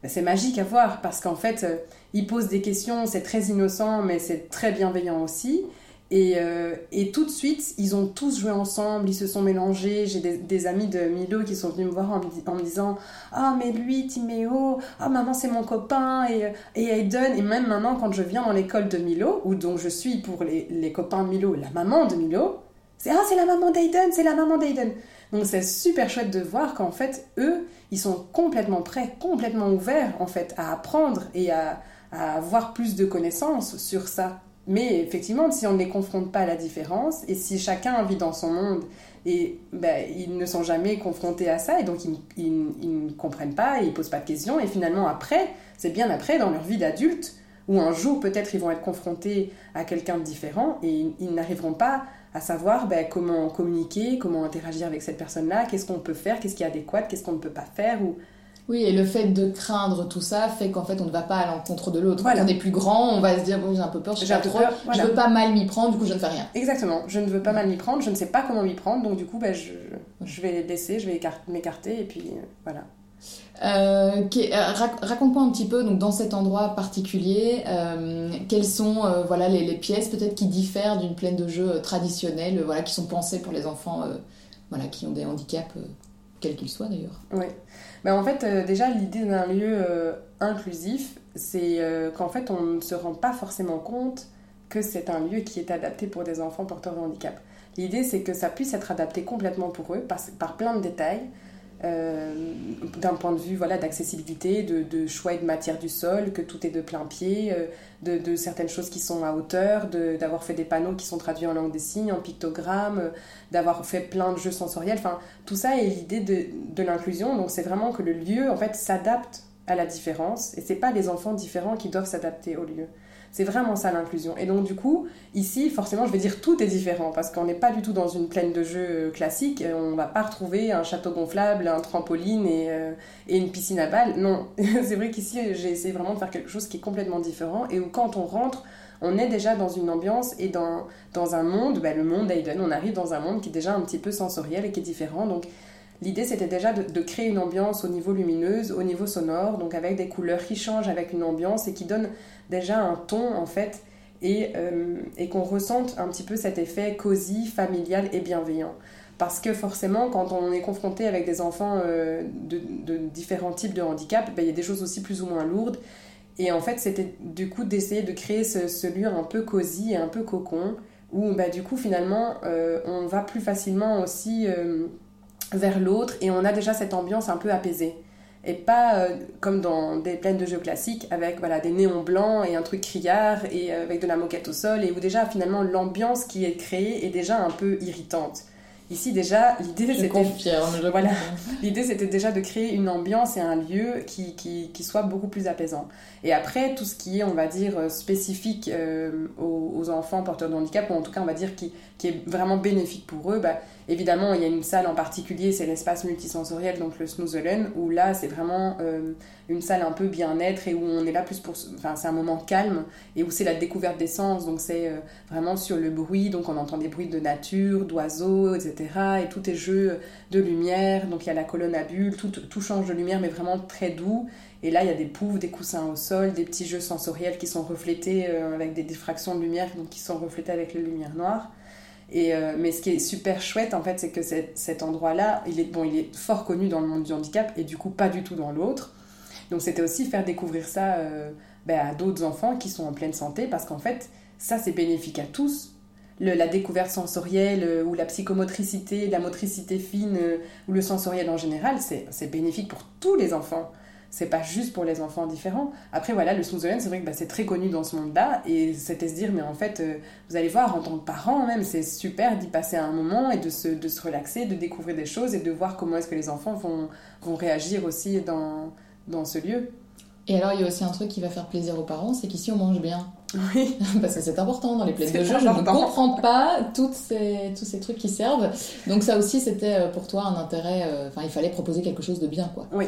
c'est magique à voir parce qu'en fait, euh, ils posent des questions, c'est très innocent, mais c'est très bienveillant aussi. Et, euh, et, tout de suite, ils ont tous joué ensemble, ils se sont mélangés. J'ai des, amis de Milo qui sont venus me voir en, me, disant Ah, mais lui, Timéo, ah, maman, c'est mon copain, et, et Aiden. Et même maintenant, quand je viens dans l'école de Milo, où donc je suis pour les, les copains Milo, la maman de Milo, c'est Ah, c'est la maman d'Aiden, c'est la maman d'Aiden. Donc c'est super chouette de voir qu'en fait, eux, ils sont complètement prêts, complètement ouverts, en fait, à apprendre et à, à avoir plus de connaissances sur ça. Mais effectivement, si on ne les confronte pas à la différence, et si chacun vit dans son monde, et ben, ils ne sont jamais confrontés à ça, et donc ils, ne comprennent pas, ils ne posent pas de questions, et finalement après, c'est bien après, dans leur vie d'adulte, où un jour peut-être ils vont être confrontés à quelqu'un de différent, et ils, n'arriveront pas à savoir ben, comment communiquer, comment interagir avec cette personne-là, qu'est-ce qu'on peut faire, qu'est-ce qui est adéquat, qu'est-ce qu'on ne peut pas faire, ou Oui, et le fait de craindre tout ça fait qu'en fait on ne va pas à l'encontre de l'autre. Voilà. Quand on est plus grand, on va se dire bon j'ai un peu peur, je sais pas trop, peur, je veux pas mal m'y prendre, du coup je ne fais rien. Exactement, je ne veux pas mal m'y prendre, je ne sais pas comment m'y prendre, donc du coup, bah, je, je vais laisser, je vais écar- m'écarter, et puis euh, voilà. Euh, euh, rac- Raconte-moi un petit peu, donc dans cet endroit particulier, euh, quelles sont voilà, les, pièces peut-être qui diffèrent d'une plaine de jeu traditionnelle, voilà, qui sont pensées pour les enfants voilà, qui ont des handicaps, quels qu'ils soient d'ailleurs. Oui. Ben, en fait, déjà, l'idée d'un lieu inclusif, c'est qu'en fait, on ne se rend pas forcément compte que c'est un lieu qui est adapté pour des enfants porteurs de handicap. L'idée, c'est que ça puisse être adapté complètement pour eux, par plein de détails, euh, d'un point de vue voilà, d'accessibilité, de, de choix et de matière du sol, que tout est de plein pied, euh, de, de certaines choses qui sont à hauteur, d'avoir fait des panneaux qui sont traduits en langue des signes, en pictogrammes, euh, d'avoir fait plein de jeux sensoriels. Enfin, tout ça est l'idée de, de l'inclusion. Donc c'est vraiment que le lieu en fait s'adapte à la différence et c'est pas les enfants différents qui doivent s'adapter au lieu. C'est vraiment ça l'inclusion. Et donc du coup, ici, forcément, je vais dire tout est différent parce qu'on n'est pas du tout dans une plaine de jeux euh, classique. Euh, On va pas retrouver un château gonflable, un trampoline et, euh, et une piscine à balles. Non, *laughs* c'est vrai qu'ici, j'ai essayé vraiment de faire quelque chose qui est complètement différent et où quand on rentre, on est déjà dans une ambiance et dans, dans un monde, bah, le monde Aiden, on arrive dans un monde qui est déjà un petit peu sensoriel et qui est différent. Donc l'idée c'était déjà de, créer une ambiance au niveau lumineuse, au niveau sonore, donc avec des couleurs qui changent, avec une ambiance et qui donne déjà un ton en fait et, euh, et qu'on ressente un petit peu cet effet cosy, familial et bienveillant. Parce que forcément, quand on est confronté avec des enfants euh, de, différents types de handicap, ben, il y a des choses aussi plus ou moins lourdes. Et en fait, c'était du coup d'essayer de créer ce, ce lieu un peu cosy et un peu cocon, où bah, du coup, finalement, euh, on va plus facilement aussi vers l'autre et on a déjà cette ambiance un peu apaisée. Et pas euh, comme dans des plaines de jeux classiques avec voilà, des néons blancs et un truc criard et euh, avec de la moquette au sol et où déjà finalement l'ambiance qui est créée est déjà un peu irritante. Ici déjà, *laughs* l'idée c'était Voilà. *laughs* L'idée, c'était déjà de créer une ambiance et un lieu qui, qui, qui soit beaucoup plus apaisant. Et après, tout ce qui est, on va dire, euh, spécifique euh, aux, aux enfants porteurs de handicap, ou en tout cas, on va dire, qui, qui est vraiment bénéfique pour eux, bah, évidemment, il y a une salle en particulier, c'est l'espace multisensoriel, donc le Snoozelen, où là, c'est vraiment euh, une salle un peu bien-être et où on est là plus pour... Enfin, c'est un moment calme et où c'est la découverte des sens, donc c'est euh, vraiment sur le bruit, donc on entend des bruits de nature, d'oiseaux, etc. Et tout est jeu de lumière, donc il y a la colonne à bulles, tout, change de lumière, mais vraiment très doux. Et là, il y a des poufs, des coussins au sol, des petits jeux sensoriels qui sont reflétés euh, avec des diffractions de lumière, donc qui sont reflétés avec les lumières noires. Et, euh, mais ce qui est super chouette, en fait, c'est que cet, endroit-là, il est, bon, il est fort connu dans le monde du handicap et du coup pas du tout dans l'autre. Donc c'était aussi faire découvrir ça euh, ben, à d'autres enfants qui sont en pleine santé parce qu'en fait, ça c'est bénéfique à tous. La découverte sensorielle euh, ou la psychomotricité, la motricité fine ou le sensoriel en général, c'est bénéfique pour tous les enfants. C'est pas juste pour les enfants différents. Après, voilà, le Snoozelen, c'est vrai que bah, c'est très connu dans ce monde-là. Et c'était se dire, mais en fait, euh, vous allez voir, en tant que parent même, c'est super d'y passer un moment et de se, de se relaxer, de découvrir des choses et de voir comment est-ce que les enfants vont, vont réagir aussi dans, dans ce lieu. Et alors, il y a aussi un truc qui va faire plaisir aux parents, c'est qu'ici on mange bien. Oui, *laughs* Parce que c'est important dans les plaines de jeu. Je ne comprends pas toutes ces, tous ces trucs qui servent. Donc, ça aussi, c'était euh, pour toi un intérêt. euh, Enfin, il fallait proposer quelque chose de bien, quoi. oui.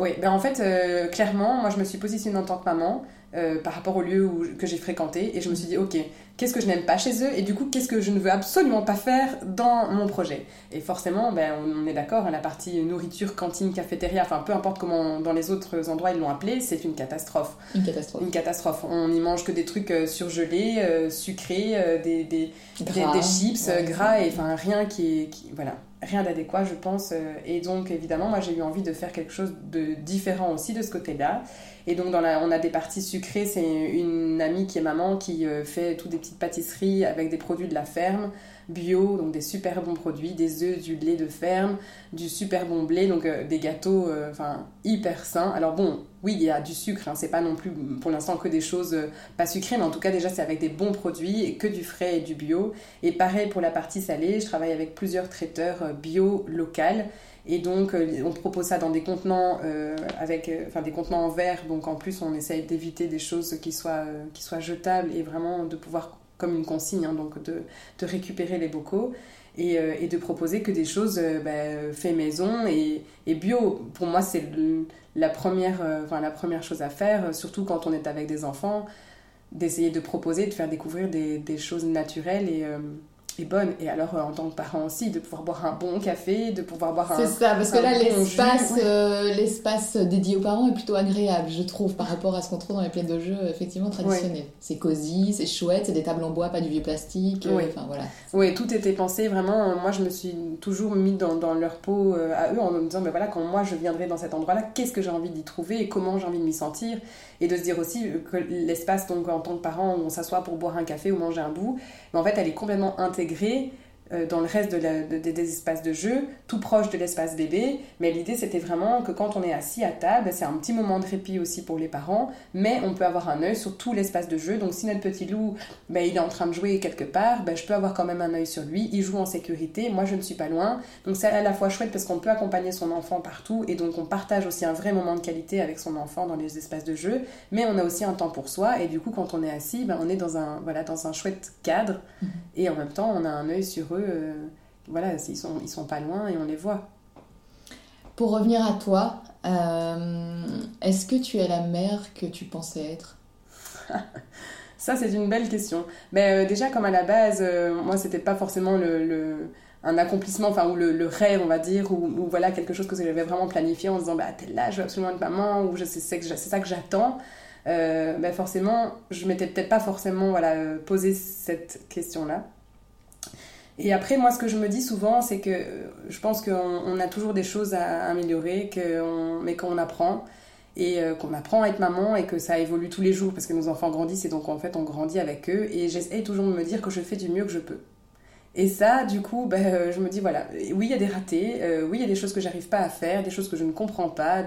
Oui, ben en fait, euh, clairement, moi je me suis positionnée en tant que maman euh, par rapport au lieu où, que j'ai fréquenté et je me suis dit, ok, qu'est-ce que je n'aime pas chez eux et du coup, qu'est-ce que je ne veux absolument pas faire dans mon projet? Et forcément, ben, on, on est d'accord, hein, la partie nourriture, cantine, cafétéria, enfin peu importe comment dans les autres endroits ils l'ont appelé, c'est une catastrophe. Une catastrophe. Une catastrophe. On n'y mange que des trucs euh, surgelés, euh, sucrés, des, des, des, chips Ouais. gras et enfin rien qui est qui- voilà rien d'adéquat je pense euh, et donc évidemment moi j'ai eu envie de faire quelque chose de différent aussi de ce côté là et donc on a des parties sucrées c'est une amie qui est maman qui euh, fait toutes des petites pâtisseries avec des produits de la ferme bio donc des super bons produits des œufs du lait de ferme du super bon blé donc euh, des gâteaux euh, enfin hyper sains alors bon oui il y a du sucre hein, c'est pas non plus pour l'instant que des choses euh, pas sucrées mais en tout cas déjà c'est avec des bons produits et que du frais et du bio et pareil pour la partie salée, je travaille avec plusieurs traiteurs bio local. Et donc, on propose ça dans des contenants, avec, enfin, des contenants en verre. Donc, en plus, on essaye d'éviter des choses qui soient, qui soient jetables et vraiment de pouvoir comme une consigne, hein, donc de, de, récupérer les bocaux. Et, et, de proposer que des choses bah, fait maison et, et, bio. Pour moi, c'est la première, enfin, la première chose à faire, surtout quand on est avec des enfants, d'essayer de proposer, de faire découvrir des, des choses naturelles et, bonne. Et alors, euh, en tant que parent aussi, de pouvoir boire un bon café, de pouvoir boire un. C'est ça, parce que là, l'espace euh, l'espace dédié aux parents est plutôt agréable, je trouve, par rapport à ce qu'on trouve dans les plaines de jeu, effectivement, traditionnelles. C'est cosy, c'est chouette, c'est des tables en bois, pas du vieux plastique. Euh, oui. Enfin, voilà. Oui, tout était pensé vraiment. Moi, je me suis toujours mis dans, dans leur peau à eux en me disant, mais voilà, quand moi je viendrai dans cet endroit-là, qu'est-ce que j'ai envie d'y trouver et comment j'ai envie de m'y sentir? Et de se dire aussi que l'espace, donc en tant que parent, on s'assoit pour boire un café ou manger un bout, mais en fait, elle est complètement intégrée dans le reste de des espaces de jeu, tout proche de l'espace bébé. Mais l'idée, c'était vraiment que quand on est assis à table, c'est un petit moment de répit aussi pour les parents, mais on peut avoir un œil sur tout l'espace de jeu. Donc si notre petit loup, ben, il est en train de jouer quelque part, ben, je peux avoir quand même un œil sur lui. Il joue en sécurité, moi je ne suis pas loin. Donc c'est à la fois chouette parce qu'on peut accompagner son enfant partout et donc on partage aussi un vrai moment de qualité avec son enfant dans les espaces de jeu, mais on a aussi un temps pour soi et du coup quand on est assis, ben, on est dans un, voilà, dans un chouette cadre mmh. et en même temps on a un œil sur eux euh, voilà, ils sont, ils sont pas loin et on les voit. Pour revenir à toi, euh, est-ce que tu es la mère que tu pensais être? *laughs* Ça, c'est une belle question. Mais euh, déjà, comme à la base, moi, c'était pas forcément le, un accomplissement, enfin, ou le, rêve, on va dire, ou, voilà, quelque chose que j'avais vraiment planifié en se disant, bah, tel là, je veux absolument être maman, ou c'est ça que j'attends. Ben, forcément, je m'étais peut-être pas forcément voilà, posé cette question-là. Et après, moi, ce que je me dis souvent, c'est que je pense qu'on a toujours des choses à améliorer, mais qu'on apprend. Et euh, qu'on apprend à être maman et que ça évolue tous les jours parce que nos enfants grandissent et donc en fait on grandit avec eux. Et j'essaie toujours de me dire que je fais du mieux que je peux. Et ça, du coup, ben, euh, je me dis voilà, oui, il y a des ratés, euh, oui, il y a des choses que j'arrive pas à faire, des choses que je ne comprends pas,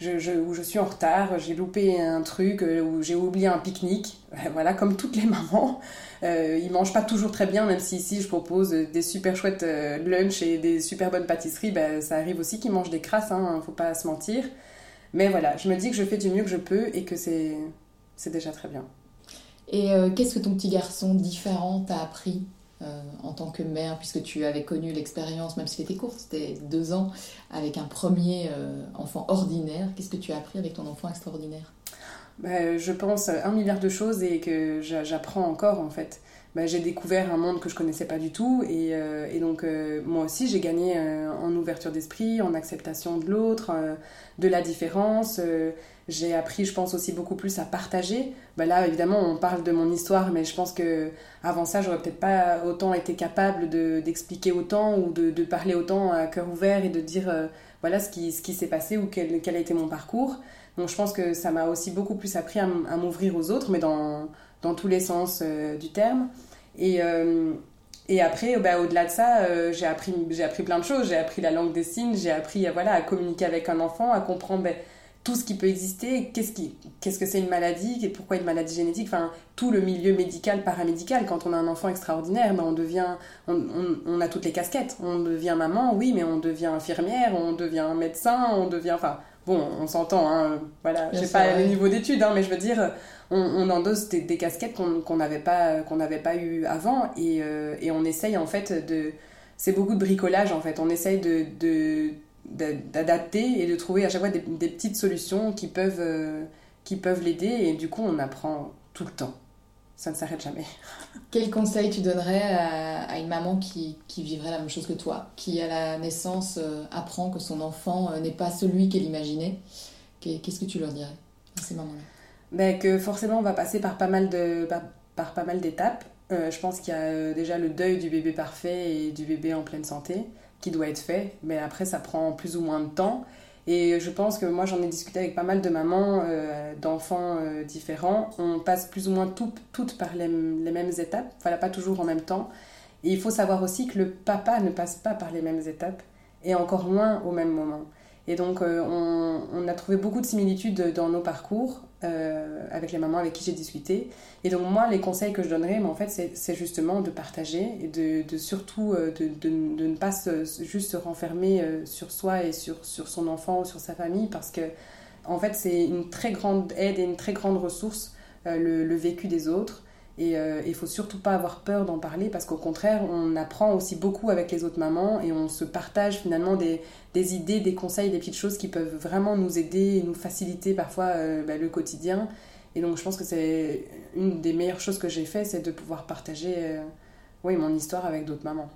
je, où je suis en retard, j'ai loupé un truc, euh, où j'ai oublié un pique-nique. *laughs* Voilà, comme toutes les mamans. Euh, ils mangent pas toujours très bien, même si ici je propose des super chouettes euh, lunch et des super bonnes pâtisseries, ben, ça arrive aussi qu'ils mangent des crasses, hein, faut pas se mentir. Mais voilà, je me dis que je fais du mieux que je peux et que c'est déjà très bien. Et qu'est-ce que ton petit garçon différent t'a appris euh, en tant que mère, puisque tu avais connu l'expérience, même si c'était court, c'était deux ans, avec un premier euh, enfant ordinaire? Qu'est-ce que tu as appris avec ton enfant extraordinaire? Bah, Je pense un milliard de choses et que j'apprends encore en fait. Bah, j'ai découvert un monde que je connaissais pas du tout et, euh, donc moi aussi j'ai gagné en ouverture d'esprit, en acceptation de l'autre, de la différence. J'ai appris, je pense, aussi beaucoup plus à partager. Bah là, évidemment, on parle de mon histoire, mais je pense que avant ça, j'aurais peut-être pas autant été capable d'expliquer autant ou de, de, parler autant à cœur ouvert et de dire euh, voilà ce qui, ce qui s'est passé ou quel, quel, a été mon parcours. Donc je pense que ça m'a aussi beaucoup plus appris à, m'ouvrir aux autres, mais dans, dans tous les sens euh, du terme. Et, euh, et après, bah, au-delà de ça, j'ai appris, appris plein de choses. J'ai appris la langue des signes, j'ai appris voilà, à communiquer avec un enfant, à comprendre. Bah, tout ce qui peut exister, qu'est-ce qu'est-ce que c'est une maladie, et pourquoi une maladie génétique, enfin tout le milieu médical, paramédical. Quand on a un enfant extraordinaire, ben on devient, on, on, a toutes les casquettes. On devient maman, oui, mais on devient infirmière, on devient médecin, on devient, enfin bon, on s'entend, hein, voilà, j'ai pas le niveau d'études, hein, mais je veux dire, on, on endosse des, des casquettes qu'on n'avait pas, qu'on n'avait pas eu avant, et, euh, et on essaye en fait de, c'est beaucoup de bricolage en fait. On essaye de, de d'adapter et de trouver à chaque fois des, petites solutions qui peuvent, euh, qui peuvent l'aider et du coup on apprend tout le temps. Ça ne s'arrête jamais. *laughs* Quel conseil tu donnerais à, une maman qui, qui, vivrait la même chose que toi, qui à la naissance euh, apprend que son enfant euh, n'est pas celui qu'elle imaginait? Qu'est-ce que tu leur dirais à ces mamans-là? Ben, Que forcément on va passer par pas mal de par, par pas mal d'étapes. je pense qu'il y a déjà le deuil du bébé parfait et du bébé en pleine santé qui doit être fait, mais après ça prend plus ou moins de temps. Et je pense que moi j'en ai discuté avec pas mal de mamans, euh, d'enfants euh, différents. On passe plus ou moins toutes par les, mêmes étapes, voilà pas toujours en même temps. Et il faut savoir aussi que le papa ne passe pas par les mêmes étapes, et encore moins au même moment. Et donc, euh, on, a trouvé beaucoup de similitudes dans nos parcours euh, avec les mamans avec qui j'ai discuté. Et donc, moi, les conseils que je donnerais, mais en fait, c'est justement de partager et de, surtout euh, de, ne pas juste se renfermer sur soi et sur, son enfant ou sur sa famille parce que, en fait, c'est une très grande aide et une très grande ressource, le, vécu des autres. Et il faut surtout pas avoir peur d'en parler parce qu'au contraire, on apprend aussi beaucoup avec les autres mamans et on se partage finalement des, des idées, des conseils, des petites choses qui peuvent vraiment nous aider et nous faciliter parfois bah, le quotidien. Et donc je pense que c'est une des meilleures choses que j'ai fait, c'est de pouvoir partager oui, mon histoire avec d'autres mamans.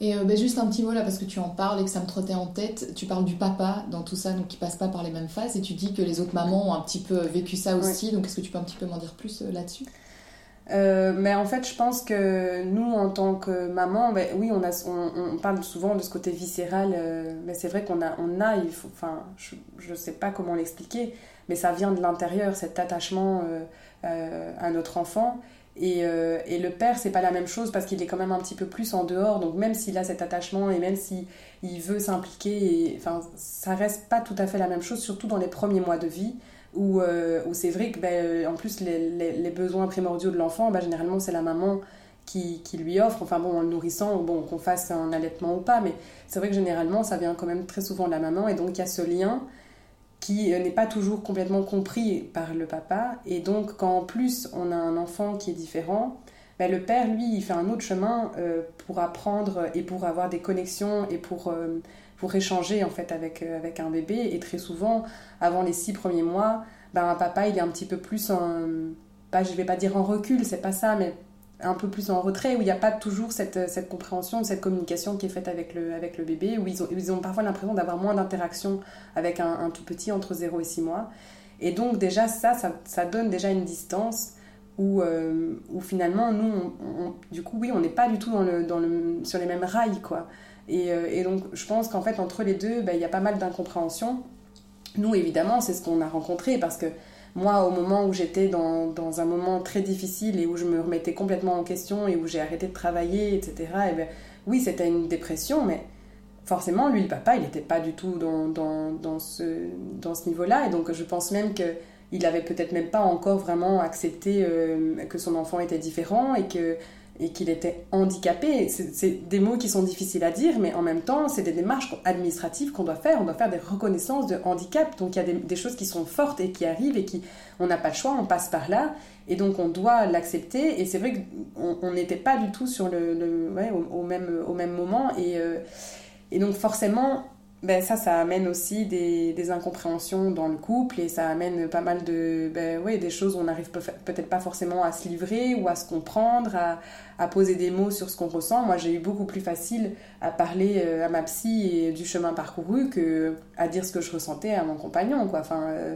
Et euh, ben, juste un petit mot là, parce que tu en parles et que ça me trottait en tête. Tu parles du papa dans tout ça, donc qui passe pas par les mêmes phases, et tu dis que les autres mamans ont un petit peu vécu ça aussi. Donc est-ce que tu peux un petit peu m'en dire plus euh, là-dessus? Euh, mais en fait, je pense que nous, en tant que maman, ben, oui, on, a, on, parle souvent de ce côté viscéral, mais c'est vrai qu'on a, on a il faut, enfin, je ne sais pas comment l'expliquer, mais ça vient de l'intérieur, cet attachement à notre enfant. Et, euh, et, le père, c'est pas la même chose parce qu'il est quand même un petit peu plus en dehors. Donc même s'il a cet attachement et même s'il il veut s'impliquer, enfin, ça reste pas tout à fait la même chose, surtout dans les premiers mois de vie où, euh, où c'est vrai que ben, en plus les, les, besoins primordiaux de l'enfant, ben, généralement c'est la maman qui, qui, lui offre, enfin bon, en le nourrissant, bon, qu'on fasse un allaitement ou pas, mais c'est vrai que généralement ça vient quand même très souvent de la maman et donc il y a ce lien qui euh, n'est pas toujours complètement compris par le papa. Et donc, quand en plus on a un enfant qui est différent, ben, le père, lui, il fait un autre chemin euh, pour apprendre et pour avoir des connexions et pour, euh, pour échanger en fait avec, avec un bébé. Et très souvent, avant les six premiers mois, ben, un papa, il est un petit peu plus en... Pas, je vais pas dire en recul, c'est pas ça, mais un peu plus en retrait, où il n'y a pas toujours cette, cette, compréhension, cette communication qui est faite avec le, avec le bébé, où ils ont, ils ont parfois l'impression d'avoir moins d'interaction avec un, tout petit entre 0 et 6 mois. Et donc déjà ça, ça, donne déjà une distance où, euh, où finalement, nous, du coup, oui, on n'est pas du tout dans le, dans le, sur les mêmes rails, quoi. Et, euh, et donc je pense qu'en fait, entre les deux, ben, il y a pas mal d'incompréhension. Nous, évidemment, c'est ce qu'on a rencontré, parce que moi, au moment où j'étais dans, un moment très difficile et où je me remettais complètement en question et où j'ai arrêté de travailler, etc., et bien, oui, c'était une dépression, mais forcément, lui, le papa, il n'était pas du tout dans, ce, niveau-là. Et donc, je pense même qu'il avait peut-être même pas encore vraiment accepté euh, que son enfant était différent et que et qu'il était handicapé. C'est des mots qui sont difficiles à dire, mais en même temps, c'est des démarches administratives qu'on doit faire. On doit faire des reconnaissances de handicap. Donc il y a des, choses qui sont fortes et qui arrivent et qui, on n'a pas le choix, on passe par là. Et donc on doit l'accepter. Et c'est vrai qu'on n'était pas du tout sur le, au, même, au même moment. Et, euh, et donc forcément, ben ça, ça amène aussi des, des, incompréhensions dans le couple et ça amène pas mal de ben ouais, des choses où on n'arrive peut-être pas forcément à se livrer ou à se comprendre, à, à poser des mots sur ce qu'on ressent. Moi, j'ai eu beaucoup plus facile à parler euh, à ma psy du chemin parcouru que à dire ce que je ressentais à mon compagnon. Quoi. Euh,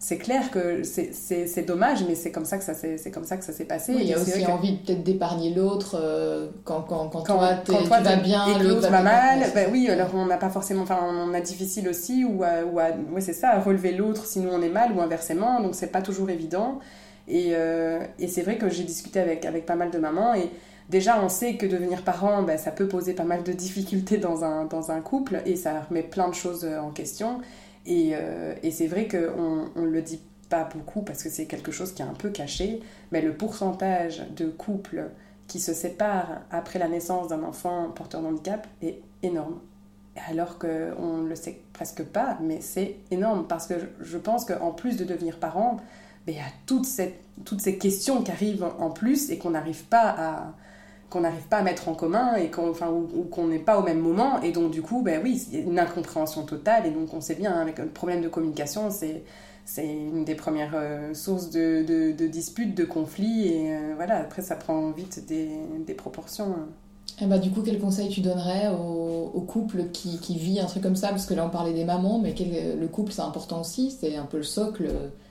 c'est clair que c'est dommage, mais c'est comme ça que ça s'est comme ça que ça s'est passé. il y a aussi envie peut-être d'épargner l'autre euh, quand, quand, quand, toi, quand toi tu vas bien, et l'autre va mal. Ben oui, alors on n'a pas forcément, enfin on a difficile aussi ou à, ou ouais, c'est ça, à relever l'autre si nous on est mal ou inversement. Donc c'est pas toujours évident. Et, euh, et c'est vrai que j'ai discuté avec avec pas mal de mamans et déjà on sait que devenir parent, ben, ça peut poser pas mal de difficultés dans un dans un couple et ça remet plein de choses en question. Euh, et, c'est vrai qu'on ne le dit pas beaucoup parce que c'est quelque chose qui est un peu caché, mais le pourcentage de couples qui se séparent après la naissance d'un enfant porteur de handicap est énorme. Alors qu'on ne le sait presque pas, mais c'est énorme parce que je pense qu'en plus de devenir parent, ben, il y a toutes, toutes ces questions qui arrivent en plus et qu'on n'arrive pas à, qu'on n'arrive pas à mettre en commun et qu'on enfin, ou, qu'on n'est pas au même moment et donc du coup ben oui il y a une incompréhension totale et donc on sait bien hein, avec le problème de communication c'est c'est une des premières euh, sources de, de, disputes, de conflits et euh, voilà après ça prend vite des, des proportions. Et bah, du coup, quel conseil tu donnerais au, au couple qui, qui, vit un truc comme ça? Parce que là, on parlait des mamans, mais quel, le couple, c'est important aussi. C'est un peu le socle.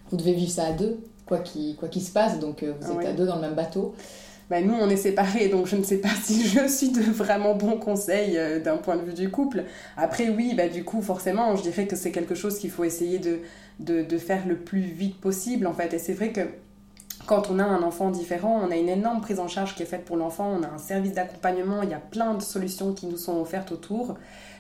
Vous devez vivre ça à deux, quoi qu'il quoi se passe. Donc, euh, vous êtes à deux dans le même bateau. Bah, nous on est séparés donc je ne sais pas *laughs* si je suis de vraiment bons conseils euh, d'un point de vue du couple. Après oui, bah, du coup forcément je dirais que c'est quelque chose qu'il faut essayer de, de, de, faire le plus vite possible en fait. Et c'est vrai que quand on a un enfant différent, on a une énorme prise en charge qui est faite pour l'enfant, on a un service d'accompagnement, il y a plein de solutions qui nous sont offertes autour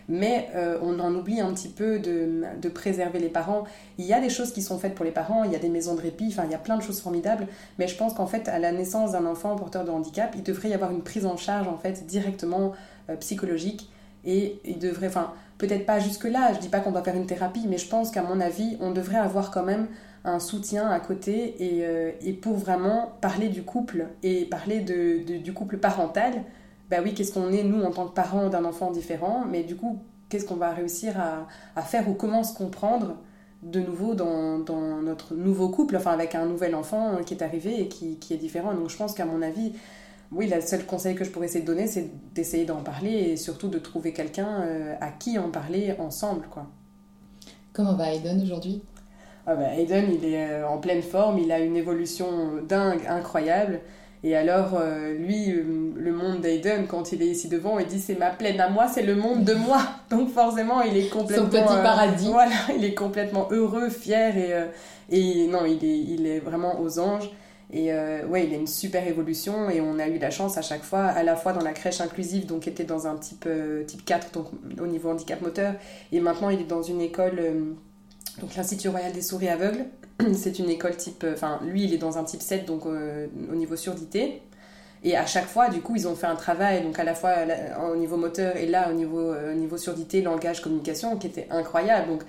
mais euh, on en oublie un petit peu de, préserver les parents. Il y a des choses qui sont faites pour les parents, il y a des maisons de répit, enfin il y a plein de choses formidables, mais je pense qu'en fait à la naissance d'un enfant porteur de handicap, il devrait y avoir une prise en charge en fait directement euh, psychologique et il devrait, enfin peut-être pas jusque là, je dis pas qu'on doit faire une thérapie, mais je pense qu'à mon avis on devrait avoir quand même un soutien à côté et, euh, et, pour vraiment parler du couple et parler de, du couple parental. Bah oui, qu'est-ce qu'on est nous en tant que parents d'un enfant différent, mais du coup, qu'est-ce qu'on va réussir à, à, faire ou comment se comprendre de nouveau dans, dans, notre nouveau couple, enfin avec un nouvel enfant qui est arrivé et qui, qui est différent. Donc je pense qu'à mon avis, oui, le seul conseil que je pourrais essayer de donner, c'est d'essayer d'en parler et surtout de trouver quelqu'un euh, à qui en parler ensemble. quoi. Comment va Aiden aujourd'hui? Ah bah, Aiden, il est euh, en pleine forme, il a une évolution dingue, incroyable. Et alors, euh, lui, le monde d'Aiden, quand il est ici devant, il dit c'est ma plaine à moi, c'est le monde de moi. *laughs* Donc forcément, il est complètement... Son petit paradis. voilà, *laughs* il est complètement heureux, fier et, et non, il est, il est vraiment aux anges. Et euh, ouais, il a une super évolution et on a eu la chance à chaque fois, à la fois dans la crèche inclusive, donc qui était dans un type, euh, type 4, donc au niveau handicap moteur, et maintenant il est dans une école, euh, donc l'Institut Royal des Souris Aveugles. *clears throat* C'est une école type, enfin lui il est dans un type 7, donc au niveau surdité. Et à chaque fois, du coup, ils ont fait un travail, donc à la fois au niveau moteur et là au niveau, au niveau surdité, langage, communication, qui était incroyable. Donc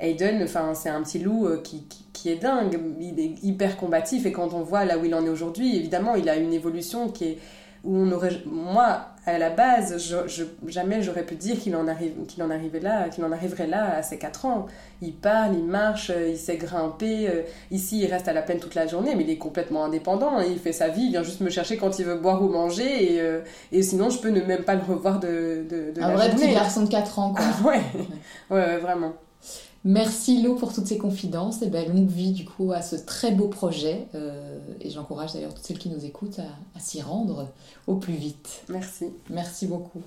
Aiden, c'est un petit loup euh, qui, qui, est dingue, il est hyper combatif et quand on voit là où il en est aujourd'hui, évidemment, il a une évolution qui est où on aurait, moi, à la base, je, jamais j'aurais pu dire qu'il en, arrive, qu'il en arrivait là, qu'il en arriverait là à ses 4 ans. Il parle, il marche, euh, il sait grimper. Euh, ici, il reste à la peine toute la journée, mais il est complètement indépendant. Hein. Il fait sa vie, il vient juste me chercher quand il veut boire ou manger. Et, et sinon, je peux ne même pas le revoir de, de, de Un vrai petit garçon de 4 ans, quoi. *laughs* ouais. ouais, ouais, vraiment. Merci Lou pour toutes ces confidences et ben, longue vie du coup à ce très beau projet euh, et j'encourage d'ailleurs toutes celles qui nous écoutent à s'y rendre au plus vite. Merci. Merci beaucoup.